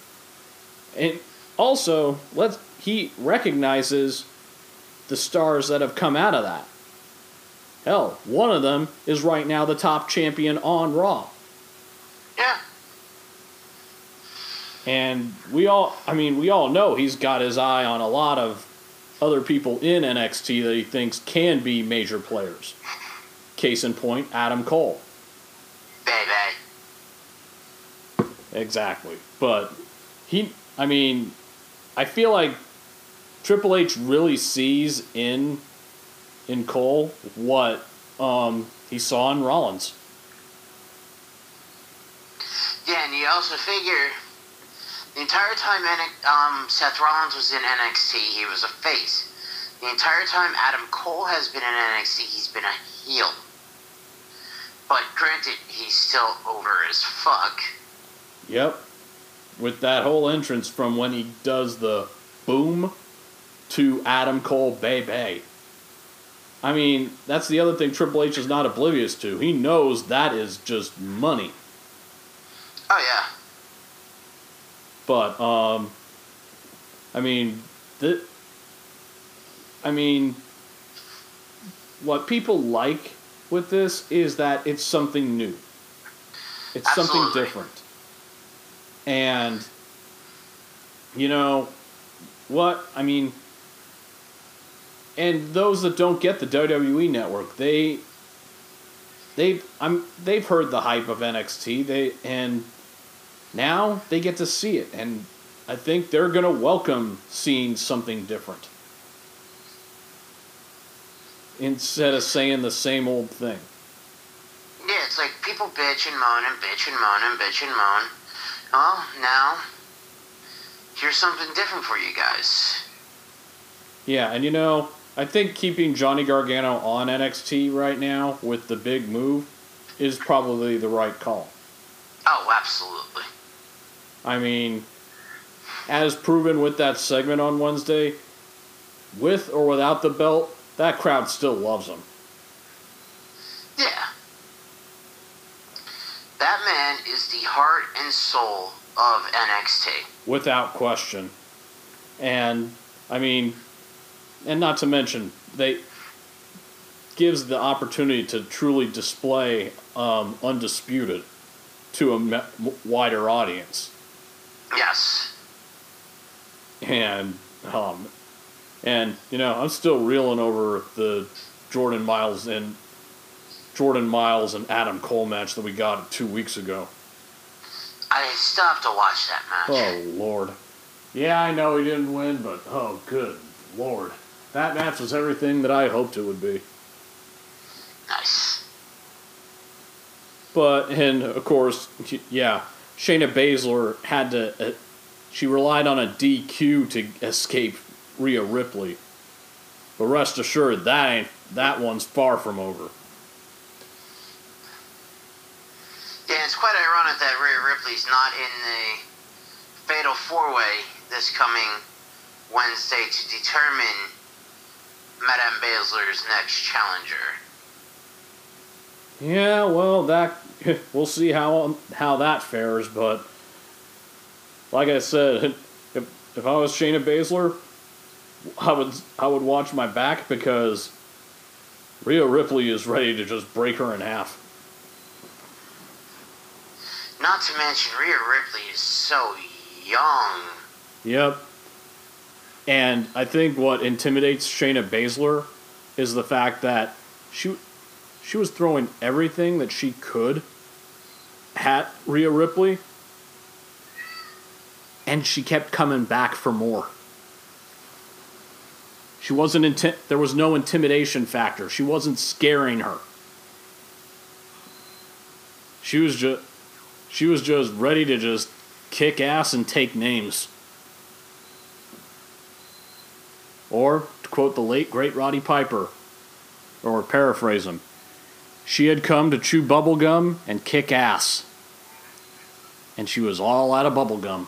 and also let's he recognizes the stars that have come out of that hell one of them is right now the top champion on raw Yeah. and we all i mean we all know he's got his eye on a lot of other people in nxt that he thinks can be major players case in point adam cole Baby. Exactly. But he, I mean, I feel like Triple H really sees in in Cole what um, he saw in Rollins. Yeah, and you also figure the entire time um, Seth Rollins was in NXT, he was a face. The entire time Adam Cole has been in NXT, he's been a heel. But granted, he's still over as fuck. Yep. With that whole entrance from when he does the boom to Adam Cole Bay Bay. I mean, that's the other thing Triple H is not oblivious to. He knows that is just money. Oh yeah. But um, I mean, the, I mean, what people like with this is that it's something new. It's something different. And you know what? I mean, and those that don't get the WWE network, they they I'm they've heard the hype of NXT. They and now they get to see it and I think they're going to welcome seeing something different. Instead of saying the same old thing. Yeah, it's like people bitch and moan and bitch and moan and bitch and moan. Well, now, here's something different for you guys. Yeah, and you know, I think keeping Johnny Gargano on NXT right now with the big move is probably the right call. Oh, absolutely. I mean, as proven with that segment on Wednesday, with or without the belt, that crowd still loves him. Yeah. That man is the heart and soul of NXT. without question. And I mean, and not to mention they gives the opportunity to truly display um, undisputed to a me- wider audience. Yes. And um, and you know, I'm still reeling over the Jordan Myles and Jordan Myles and Adam Cole match that we got two weeks ago. I still have to watch that match. Oh Lord. Yeah, I know he didn't win, but oh good Lord. That match was everything that I hoped it would be. Nice. But and of course, yeah, Shayna Baszler had to. Uh, she relied on a DQ to escape Rhea Ripley. But rest assured, that ain't that one's far from over. Yeah, it's quite ironic that Rhea Ripley's not in the Fatal Four Way this coming Wednesday to determine Madame Baszler's next challenger. Yeah, well, that we'll see how how that fares. But like I said, if if I was Shayna Baszler, I would I would watch my back because Rhea Ripley is ready to just break her in half. Not to mention, Rhea Ripley is so young. Yep. And I think what intimidates Shayna Baszler is the fact that she she was throwing everything that she could at Rhea Ripley, and she kept coming back for more. She wasn't inti- there was no intimidation factor. She wasn't scaring her. She was just she was just ready to just kick ass and take names. Or to quote the late great Roddy Piper, or paraphrase him, she had come to chew bubblegum and kick ass. And she was all out of bubblegum.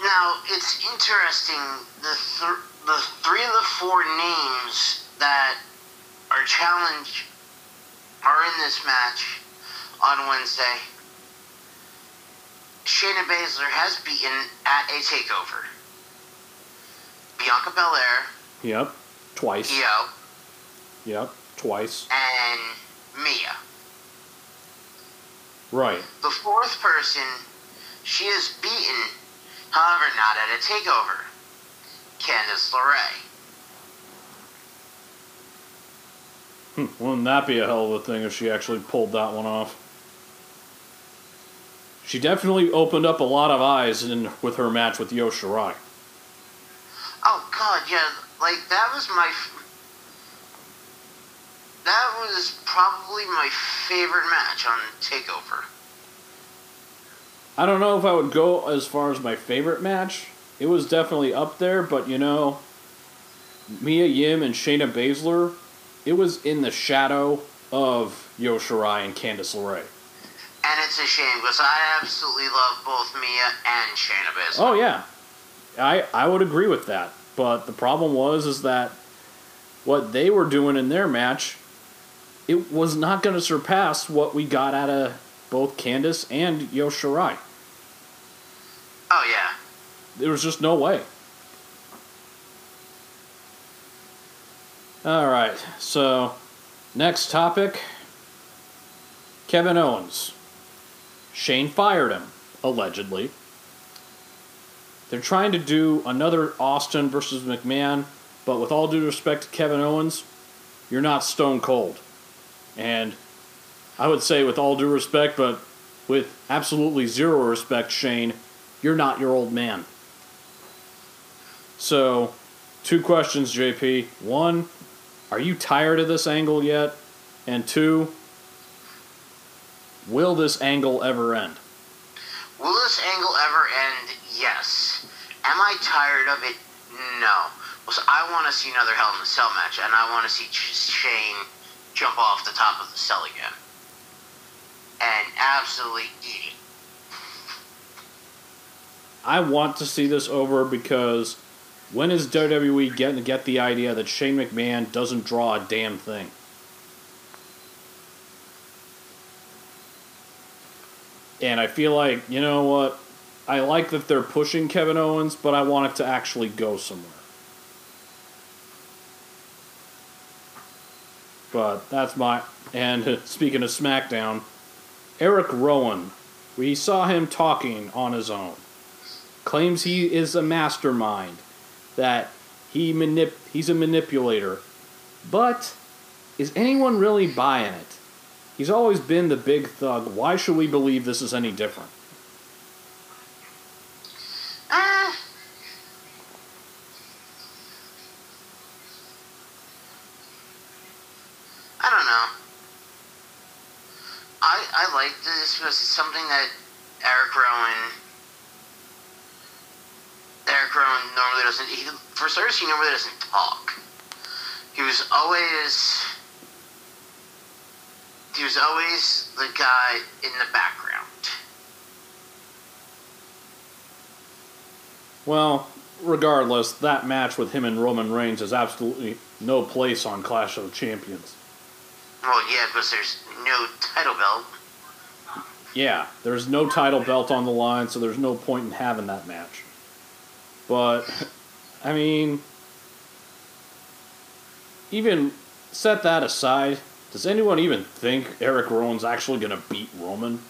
Now it's interesting. The th- the three of the four names that are challenged are in this match on Wednesday. Shayna Baszler has beaten at a takeover. Bianca Belair, Yep. Twice. Io, Yep. Twice. and Mia. Right. The fourth person she has beaten, however, not at a takeover. Candice LeRae. Hmm, Wouldn't that be a hell of a thing if she actually pulled that one off? She definitely opened up a lot of eyes in with her match with Io Shirai. Oh God, yeah, like that was my. f- That was probably my favorite match on Takeover. I don't know if I would go as far as my favorite match. It was definitely up there, but you know, Mia Yim and Shayna Baszler, it was in the shadow of Io Shirai and Candice LeRae. And it's a shame because I absolutely love both Mia and Shayna Baszler. Oh yeah, I I would agree with that. But the problem was is that what they were doing in their match, it was not going to surpass what we got out of both Candice and Io Shirai. Oh yeah. There was just no way. All right, so next topic Kevin Owens. Shane fired him, allegedly. They're trying to do another Austin versus McMahon, but with all due respect to Kevin Owens, you're not stone cold. And I would say, with all due respect, but with absolutely zero respect, Shane, you're not your old man. So, two questions, JP. One, are you tired of this angle yet? And two, will this angle ever end? Will this angle ever end? Yes. Am I tired of it? No. Because I want to see another Hell in the Cell match, and I want to see Shane jump off the top of the cell again. And absolutely eat it. I want to see this over because when is WWE getting to get the idea that Shane McMahon doesn't draw a damn thing? And I feel like, you know what? I like that they're pushing Kevin Owens, but I want it to actually go somewhere. But that's my. And speaking of SmackDown, Eric Rowan, we saw him talking on his own. Claims he is a mastermind, that he manip- he's a manipulator. But is anyone really buying it? He's always been the big thug. Why should we believe this is any different? Uh, I don't know. I I like this because it's something that Eric Rowan. Eric Rowan normally doesn't. He, for starters, he normally doesn't talk. He was always. He was always the guy in the background. Well, regardless, that match with him and Roman Reigns has absolutely no place on Clash of Champions. Well, yeah, because there's no title belt. Yeah, there's no title belt on the line, so there's no point in having that match. But, I mean, even set that aside, does anyone even think Eric Rowan's actually going to beat Roman?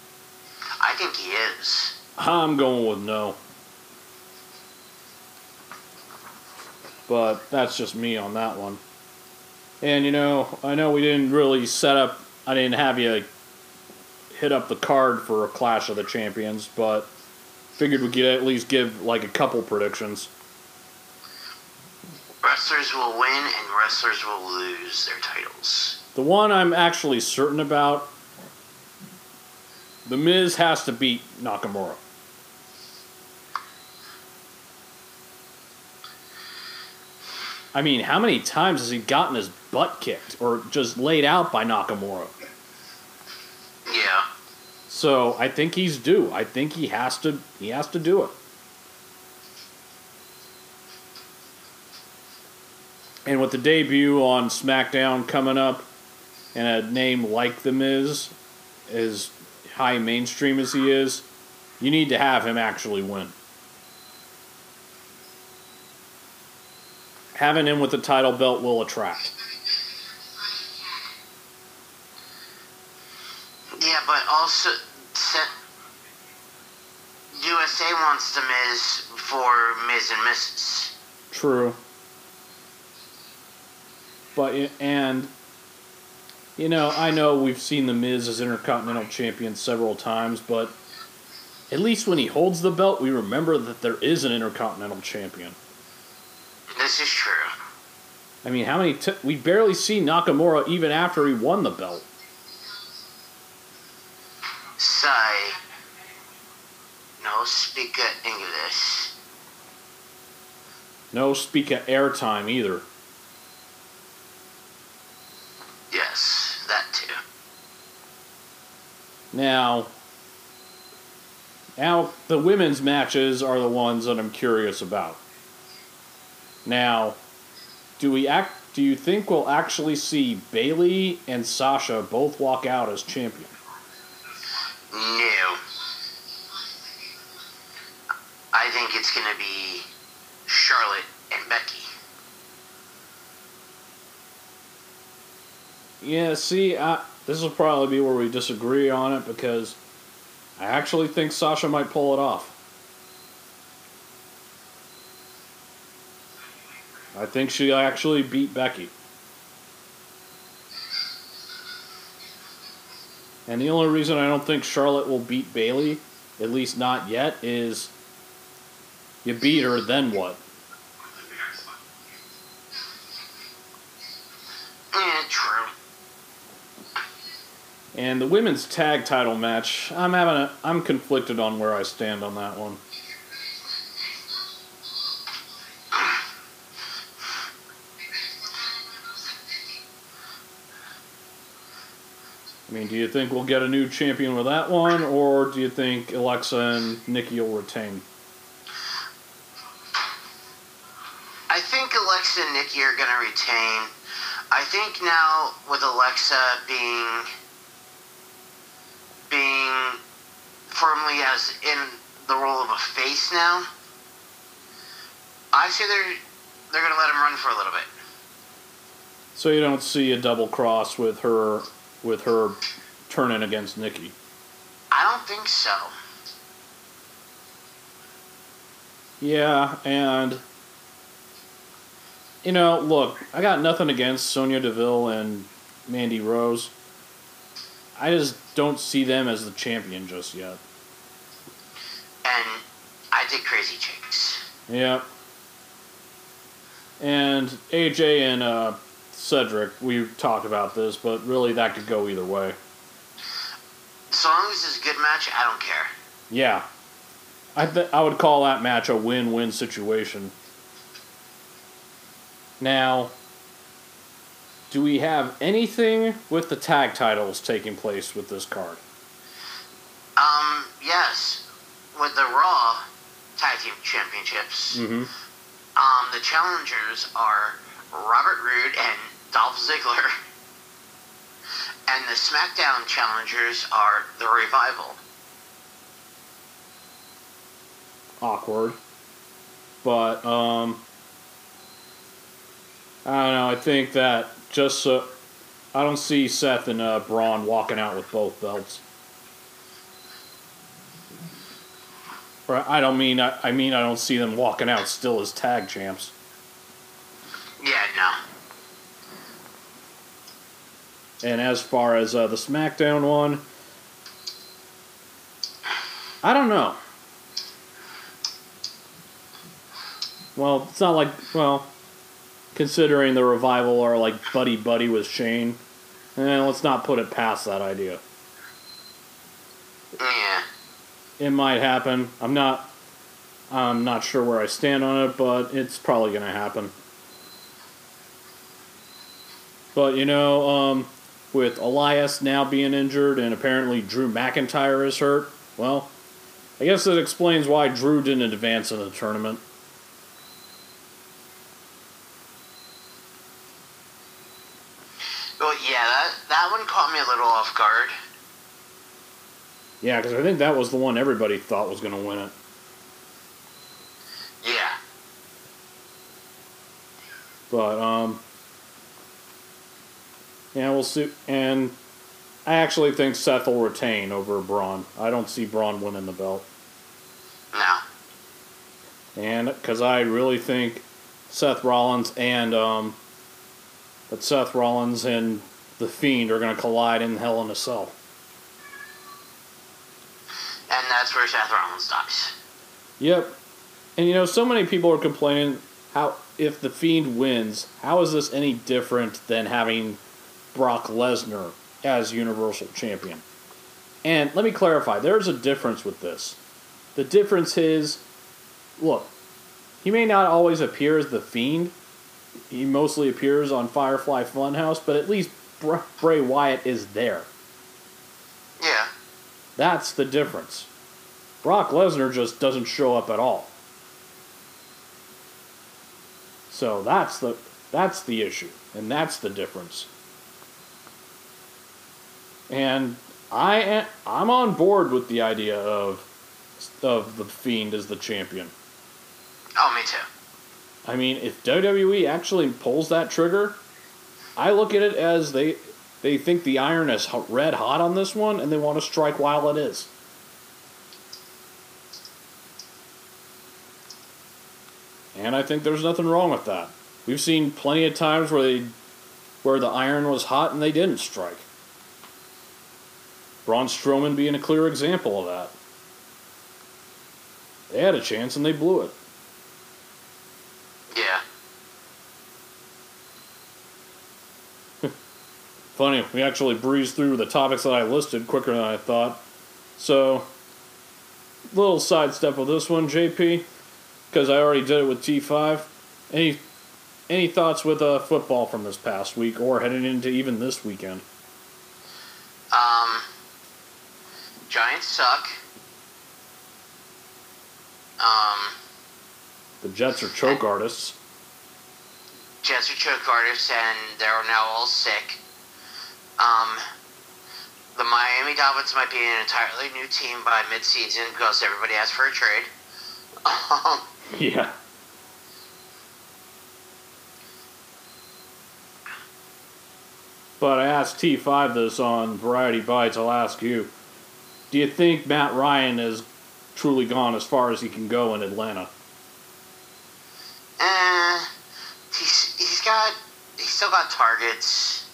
I think he is. I'm going with no. But that's just me on that one. And you know, I know we didn't really set up I didn't have you hit up the card for a Clash of the Champions, but figured we could at least give like a couple predictions. Wrestlers will win and wrestlers will lose their titles. The one I'm actually certain about, The Miz has to beat Nakamura. I mean, how many times has he gotten his butt kicked or just laid out by Nakamura? Yeah. So I think he's due. I think he has to. He has to do it. And with the debut on SmackDown coming up, and a name like The Miz, as high mainstream as he is, you need to have him actually win. Having him with the title belt will attract. Yeah, but also USA wants the Miz for Miz and Mrs. True. But and you know, I know we've seen the Miz as Intercontinental Champion several times, but at least when he holds the belt, we remember that there is an Intercontinental Champion. This is true. I mean, how many? T- we barely see Nakamura even after he won the belt. Say, no speak English. No speak of airtime either. Yes, that too. Now, now the women's matches are the ones that I'm curious about. Now, do we act? Do you think we'll actually see Bayley and Sasha both walk out as champion? No. I think it's gonna be Charlotte and Becky. Yeah. See, I, this will probably be where we disagree on it because I actually think Sasha might pull it off. I think she actually beat Becky. And the only reason I don't think Charlotte will beat Bayley, at least not yet, is you beat her, then what? Yeah, true. And the women's tag title match, I'm having a, I'm conflicted on where I stand on that one. I mean, do you think we'll get a new champion with that one, or do you think Alexa and Nikki will retain? I think Alexa and Nikki are gonna retain. I think now with Alexa being firmly as in the role of a face now, I say they're they're gonna let him run for a little bit. So you don't see a double cross with her, with her turning against Nikki. I don't think so. Yeah, and you know, look, I got nothing against Sonya Deville and Mandy Rose. I just don't see them as the champion just yet. And I did Crazy Chicks. Yeah. And AJ and uh, Cedric, we talked about this, but really that could go either way. So long as it's a good match, I don't care. Yeah. I th- I would call that match a win-win situation. Now, do we have anything with the tag titles taking place with this card? Um, yes, with the Raw Tag Team Championships, Mm-hmm. um, the challengers are Robert Roode and Dolph Ziggler, and the SmackDown challengers are the Revival. Awkward. But, um, I don't know. I think that just so. I don't see Seth and uh, Braun walking out with both belts. I don't mean I, I mean I don't see them walking out still as tag champs. Yeah, no. And as far as uh, the SmackDown one, I don't know. Well, it's not like well, considering the revival are like buddy buddy with Shane, eh, let's not put it past that idea. It might happen. I'm not. I'm not sure where I stand on it, but it's probably going to happen. But you know, um, with Elias now being injured and apparently Drew McIntyre is hurt, well, I guess that explains why Drew didn't advance in the tournament. Well, yeah, that that one caught me a little off guard. Yeah, because I think that was the one everybody thought was going to win it. Yeah. But um, yeah, we'll see. And I actually think Seth will retain over Braun. I don't see Braun winning the belt. No. And because I really think Seth Rollins and um, that Seth Rollins and the Fiend are going to collide in Hell in a Cell. And that's where Seth Rollins dies. Yep. And you know, so many people are complaining how if the Fiend wins, how is this any different than having Brock Lesnar as Universal Champion? And let me clarify, there's a difference with this. The difference is look, he may not always appear as the Fiend. He mostly appears on Firefly Funhouse, but at least Br- Bray Wyatt is there. That's the difference. Brock Lesnar just doesn't show up at all. So that's the that's the issue, and that's the difference. And I am, I'm on board with the idea of of the Fiend as the champion. Oh, me too. I mean, if WWE actually pulls that trigger, I look at it as they they think the iron is red hot on this one, and they want to strike while it is. And I think there's nothing wrong with that. We've seen plenty of times where they where the iron was hot and they didn't strike. Braun Strowman being a clear example of that. They had a chance and they blew it. Yeah. Funny, we actually breezed through the topics that I listed quicker than I thought. So, little sidestep with this one, JP, because I already did it with T5. Any any thoughts with uh, football from this past week or heading into even this weekend? Um, Giants suck. Um, The Jets are choke artists. Jets are choke artists, and they're now all sick. Um, the Miami Dolphins might be an entirely new team by midseason because everybody asked for a trade. Um, Yeah. But I asked T5 this on Variety Bites. I'll ask you. Do you think Matt Ryan has truly gone as far as he can go in Atlanta? eh, he's he's got he's still got targets.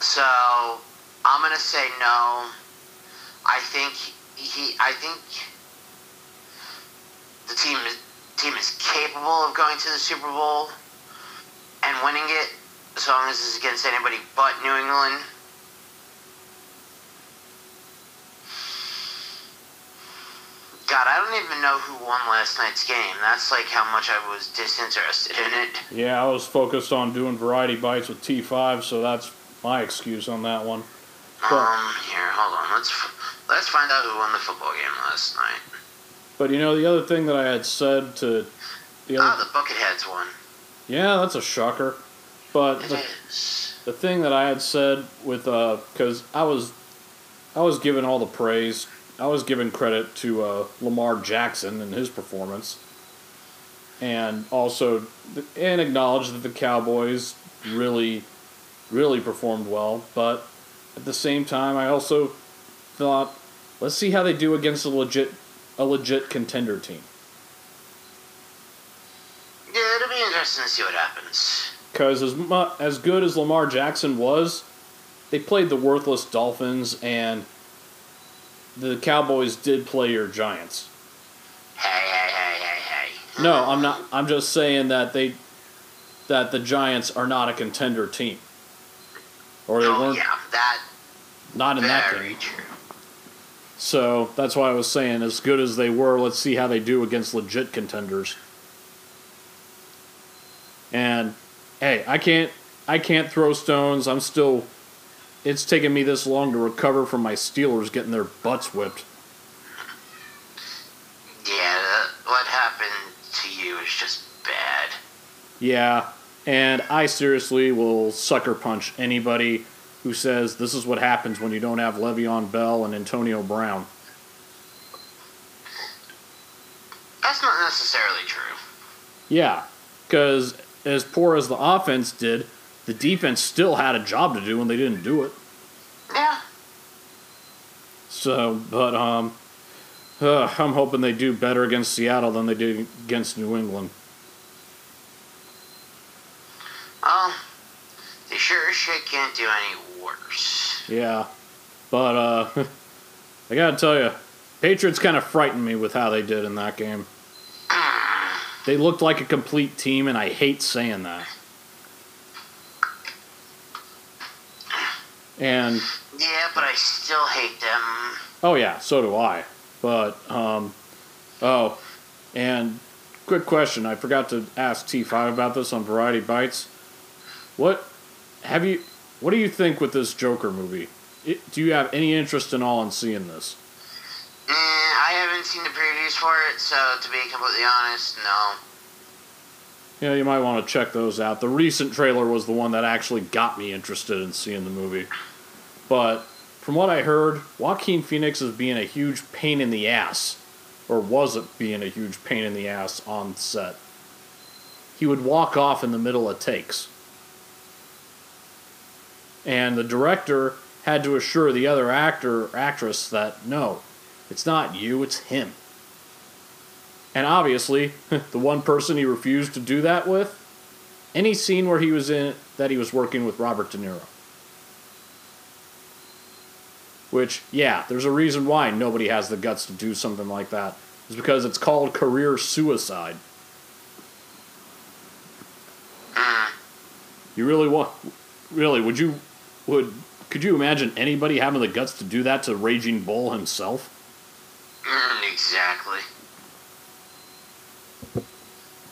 So I'm gonna say no. I think he. I think the team team is capable of going to the Super Bowl and winning it, as long as it's against anybody but New England. God, I don't even know who won last night's game. That's like how much I was disinterested in it. Yeah, I was focused on doing Variety Bites with T5, so that's my excuse on that one. But, Um, here, hold on. Let's let's find out who won the football game last night. but you know, the other thing that I had said to the other. the Bucketheads won. Yeah, that's a shocker. But It the, is. the thing that I had said with uh, because I was, I was giving all the praise. I was giving credit to uh, Lamar Jackson and his performance, and also and acknowledge that the Cowboys really, really performed well. But at the same time, I also thought, let's see how they do against a legit, a legit contender team. Yeah, it'll be interesting to see what happens. Because as mu- as good as Lamar Jackson was, they played the worthless Dolphins, and the Cowboys did play your Giants. Hey, hey, hey, hey, hey. No, I'm not. I'm just saying that they that the Giants are not a contender team, or they Oh, weren't yeah, that not in that game. true. So that's why I was saying, as good as they were, let's see how they do against legit contenders. And hey, I can't I can't throw stones. I'm still it's taken me this long to recover from my Steelers getting their butts whipped. Yeah, what happened to you is just bad. Yeah, and I seriously will sucker punch anybody who says this is what happens when you don't have Le'Veon Bell and Antonio Brown. That's not necessarily true. Yeah, because as poor as the offense did, the defense still had a job to do and they didn't do it. Yeah. So, but um, uh, I'm hoping they do better against Seattle than they did against New England. Well, they sure shit can't do any worse. Yeah, but uh, I gotta tell you, Patriots kind of frightened me with how they did in that game. They looked like a complete team, and I hate saying that. And Yeah, but I still hate them. Oh yeah, so do I. But um, oh, and quick question: I forgot to ask T five about this on Variety Bites. What have you? What do you think with this Joker movie? It, do you have any interest in all in seeing this? Mm, I haven't seen the previews for it, so to be completely honest, no. Yeah, you might want to check those out. The recent trailer was the one that actually got me interested in seeing the movie. But from what I heard, Joaquin Phoenix is being a huge pain in the ass, or was it being a huge pain in the ass on set. He would walk off in the middle of takes. And the director had to assure the other actor or actress that no, it's not you, it's him. And obviously, the one person he refused to do that with, any scene where he was in that he was working with Robert De Niro. Which, yeah, there's a reason why nobody has the guts to do something like that. It's because it's called career suicide. Hmm. You really want really would you would could you imagine anybody having the guts to do that to Raging Bull himself? Mm, exactly.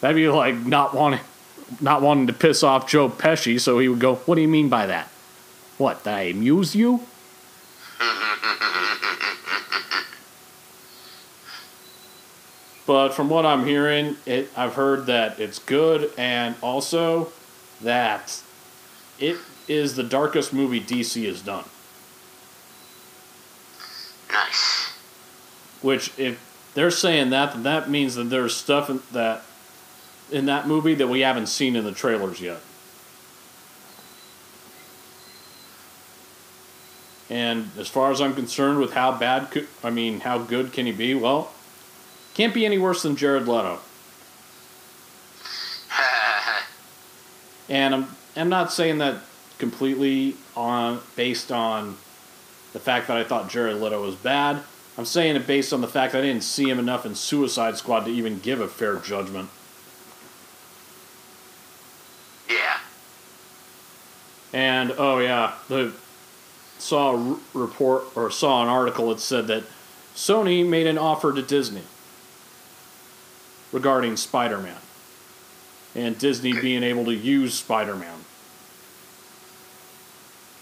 That'd be like not wanting, not wanting to piss off Joe Pesci, so he would go, "What do you mean by that? What? That I amuse you?" but from what I'm hearing, it I've heard that it's good, and also that it is the darkest movie DC has done. Nice. Which, if they're saying that, then that means that there's stuff in that in that movie that we haven't seen in the trailers yet. And as far as I'm concerned with how bad could I mean how good can he be? Well, can't be any worse than Jared Leto. And I'm I'm not saying that completely on based on the fact that I thought Jared Leto was bad. I'm saying it based on the fact that I didn't see him enough in Suicide Squad to even give a fair judgment. yeah. And oh yeah, the saw a report or saw an article that said that Sony made an offer to Disney regarding Spider-Man and Disney being able to use Spider-Man.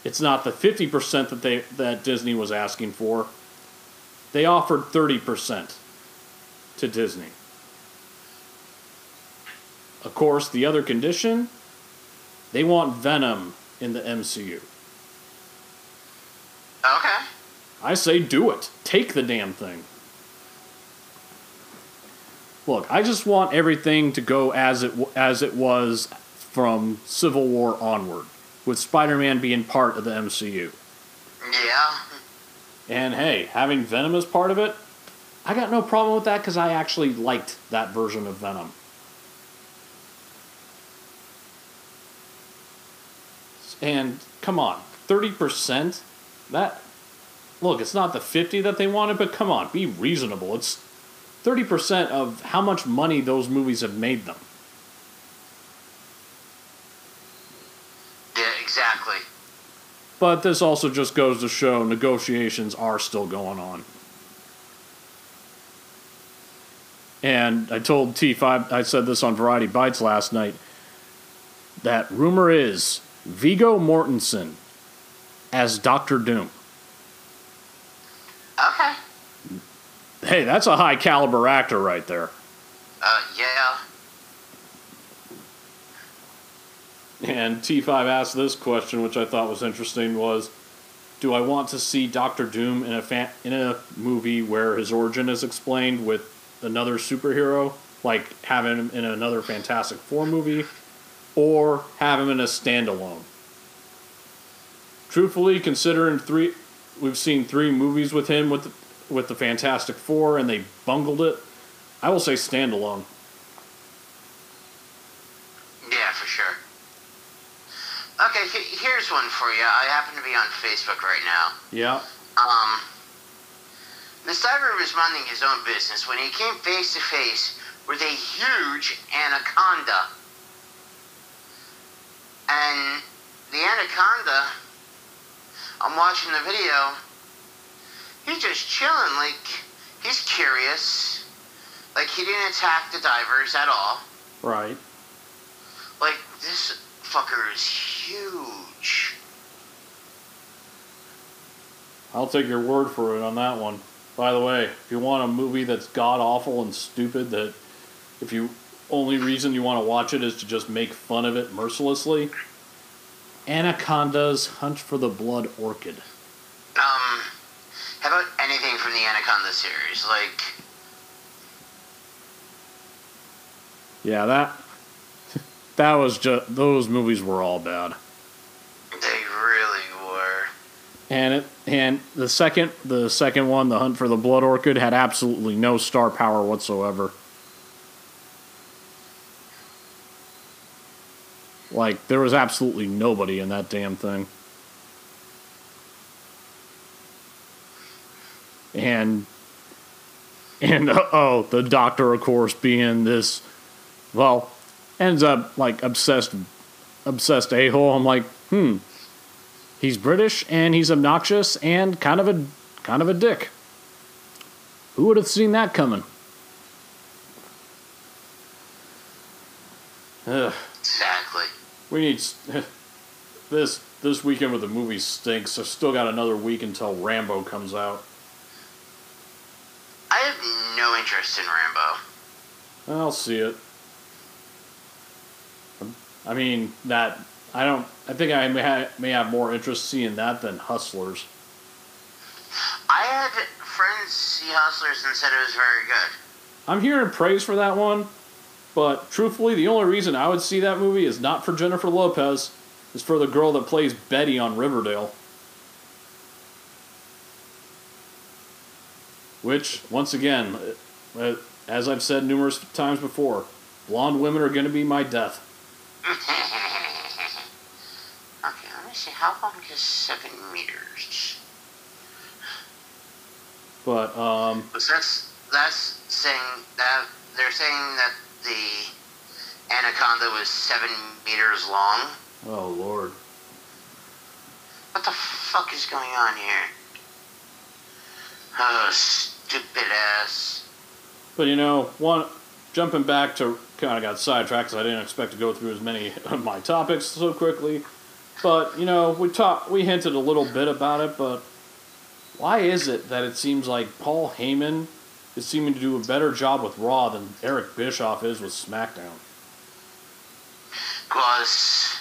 It's not the 50% that they that Disney was asking for. They offered 30% to Disney. Of course, the other condition, they want Venom in the MCU. Okay. I say do it. Take the damn thing. Look, I just want everything to go as it as it was from Civil War onward, with Spider-Man being part of the MCU. Yeah. And hey, having Venom as part of it, I got no problem with that because I actually liked that version of Venom. And come on, 30%? That look, it's not the 50 that they wanted, but come on, be reasonable. It's 30% of how much money those movies have made them. Yeah, exactly. But this also just goes to show negotiations are still going on. And I told T5, I said this on Variety Bites last night, that rumor is Viggo Mortensen as Doctor Doom. Okay. Hey, that's a high caliber actor right there. Uh, yeah. And T5 asked this question, which I thought was interesting, was do I want to see Doctor Doom in a fa- in a movie where his origin is explained with another superhero, like have him in another Fantastic Four movie, or have him in a standalone? Truthfully, considering three, we've seen three movies with him with the, with the Fantastic Four, and they bungled it. I will say standalone. Yeah, for sure. Okay, here's one for you. I happen to be on Facebook right now. Yeah. Um, the Cyber was minding his own business when he came face to face with a huge anaconda. And the anaconda, I'm watching the video, he's just chilling, like, he's curious. Like, he didn't attack the divers at all. Right. Like, this fucker is huge. I'll take your word for it on that one. By the way, if you want a movie that's god awful and stupid, that if you only reason you want to watch it is to just make fun of it mercilessly, Anacondas Hunt for the Blood Orchid. Um, how about anything from the Anaconda series? Like, Yeah, that that was just those movies were all bad. they really were. And it and the second the second one, The Hunt for the Blood Orchid, had absolutely no star power whatsoever. Like there was absolutely nobody in that damn thing. And and uh, oh, the doctor of course being this well, ends up like obsessed obsessed a-hole. I'm like, "Hmm, He's British and he's obnoxious and kind of a kind of a dick. Who would have seen that coming? Ugh, Exactly. we need this this weekend with the movie stinks. I've still got another week until Rambo comes out. I have no interest in Rambo. I'll see it. I mean that I don't. I think I may have, may have more interest seeing that than Hustlers. I had friends see Hustlers and said it was very good. I'm hearing praise for that one, but truthfully, the only reason I would see that movie is not for Jennifer Lopez, is for the girl that plays Betty on Riverdale. Which, once again, uh, as I've said numerous times before, blonde women are going to be my death. Okay, let me see. How long is seven meters? But um, So that's that's saying that they're saying that the anaconda was seven meters long. oh lord, What the fuck is going on here? Oh, stupid ass. But you know, one jumping back to kind of got sidetracked because I didn't expect to go through as many of my topics so quickly. But you know, we talked, we hinted a little bit about it. But why is it that it seems like Paul Heyman is seeming to do a better job with Raw than Eric Bischoff is with SmackDown? Because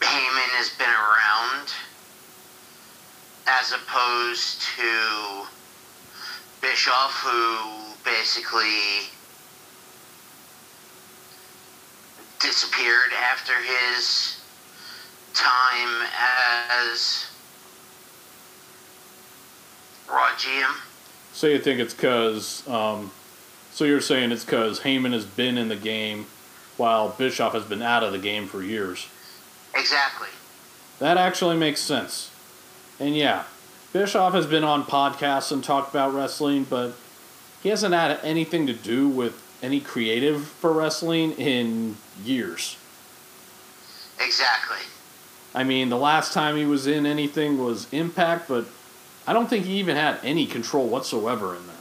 Heyman has been around as opposed to Bischoff, who basically disappeared after his time as Raw GM. So you think it's because? Um, so you're saying it's because Heyman has been in the game while Bischoff has been out of the game for years? Exactly. That actually makes sense. And yeah, Bischoff has been on podcasts and talked about wrestling, but he hasn't had anything to do with any creative for wrestling in years. Exactly. I mean, the last time he was in anything was Impact, but I don't think he even had any control whatsoever in there.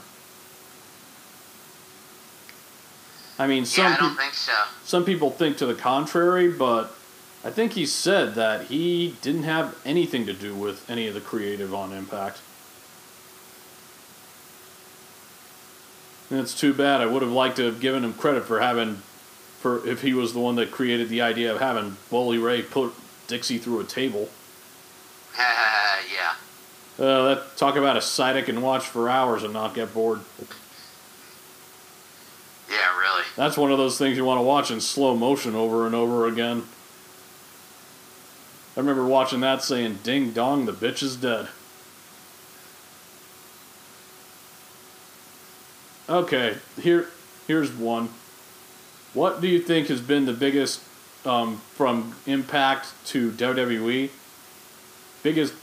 I mean, some yeah, I don't peop- think so. some people think to the contrary, but I think he said that he didn't have anything to do with any of the creative on Impact. And it's too bad. I would have liked to have given him credit for having, for if he was the one that created the idea of having Bully Ray put Dixie through a table. yeah. Uh, that talk about a sight I can watch for hours and not get bored. Yeah, really. That's one of those things you want to watch in slow motion over and over again. I remember watching that saying, Ding dong, the bitch is dead. Okay, here, here's one. What do you think has been the biggest, um, from Impact to WWE? Biggest,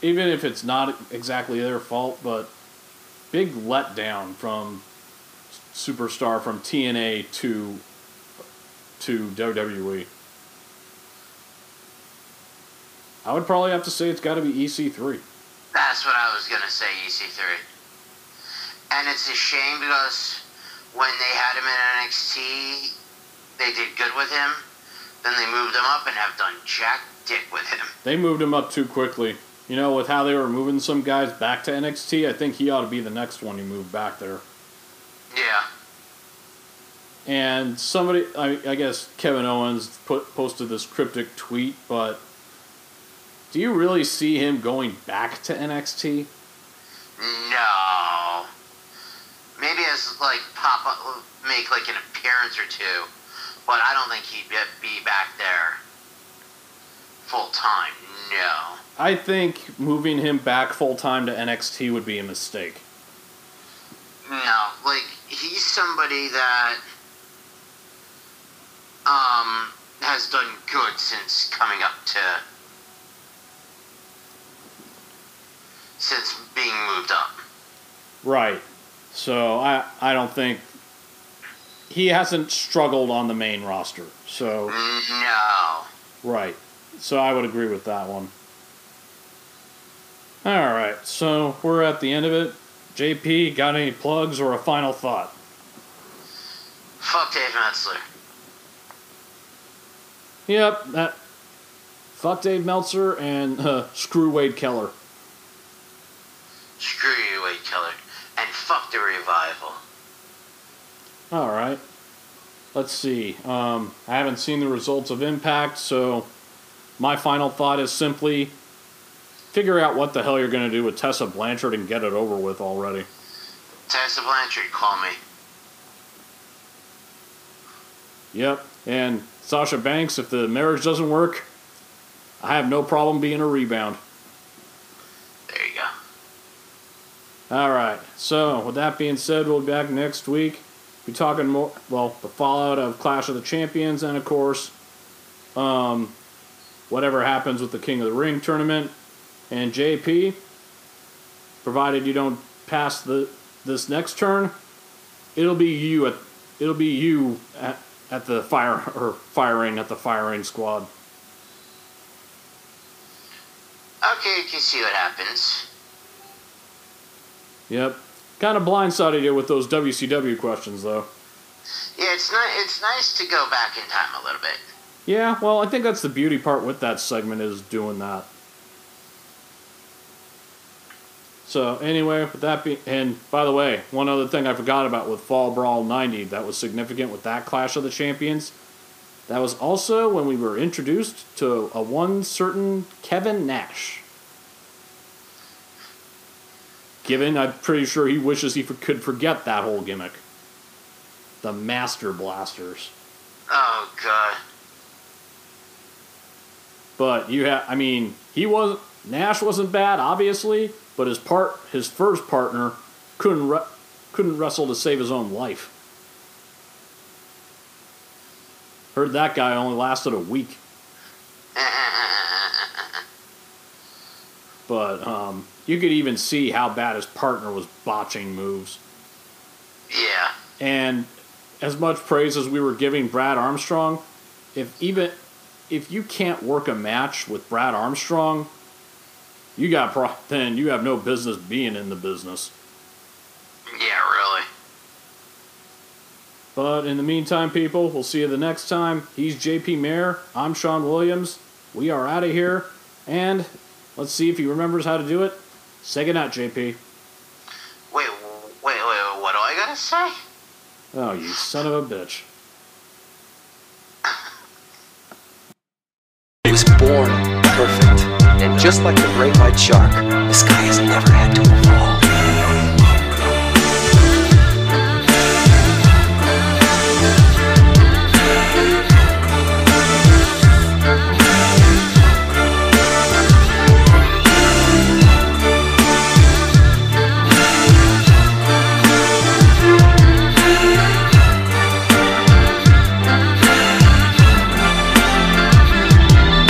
even if it's not exactly their fault, but big letdown from superstar from TNA to to WWE. I would probably have to say it's got to be EC3. That's what I was gonna say, EC3. And it's a shame because when they had him in NXT, they did good with him. Then they moved him up and have done jack dick with him. They moved him up too quickly. You know, with how they were moving some guys back to NXT, I think he ought to be the next one you move back there. Yeah. And somebody, I, I guess Kevin Owens put posted this cryptic tweet, but do you really see him going back to NXT? No. Maybe as like pop up, make like an appearance or two, but I don't think he'd be, be back there full time. No. I think moving him back full time to NXT would be a mistake. No, like he's somebody that um has done good since coming up to since being moved up. Right. So I I don't think he hasn't struggled on the main roster. So No. right. So I would agree with that one. All right. So we're at the end of it. JP, got any plugs or a final thought? Fuck Dave Meltzer. Yep. That. Fuck Dave Meltzer and uh, screw Wade Keller. Screw you, Wade Keller. Fuck the revival. All right. Let's see. Um, I haven't seen the results of Impact, so my final thought is simply figure out what the hell you're going to do with Tessa Blanchard and get it over with already. Tessa Blanchard, call me. Yep. And Sasha Banks, if the marriage doesn't work, I have no problem being a rebound. There you go. All right. So, with that being said, we'll be back next week. Be talking more, well, the fallout of Clash of the Champions, and of course, um, whatever happens with the King of the Ring tournament. And JP, provided you don't pass the this next turn, it'll be you at it'll be you at, at the fire or firing at the firing squad. Okay, you can see what happens. Yep. Kind of blindsided you with those WCW questions, though. Yeah, it's not. It's nice to go back in time a little bit. Yeah, well, I think that's the beauty part with that segment is doing that. So anyway, with that being, and by the way, one other thing I forgot about with Fall Brawl '90 that was significant with that Clash of the Champions. That was also when we were introduced to a one certain Kevin Nash. Given, I'm pretty sure he wishes he for, could forget that whole gimmick. The Master Blasters. Oh god. But you have, I mean, he wasn't Nash wasn't bad, obviously, but his part, his first partner, couldn't re- couldn't wrestle to save his own life. Heard that guy only lasted a week. But um, you could even see how bad his partner was botching moves. yeah. And as much praise as we were giving Brad Armstrong, if even if you can't work a match with Brad Armstrong, you got pro- then you have no business being in the business. Yeah, really. But in the meantime, people, we'll see you the next time. He's JP Mayer. I'm Sean Williams. We are out of here. And let's see if he remembers how to do it. Say goodnight, JP. Wait, wait, wait, wait, what do I gotta say? Oh, you son of a bitch. He was born perfect. And just like the great white shark, this guy has never had to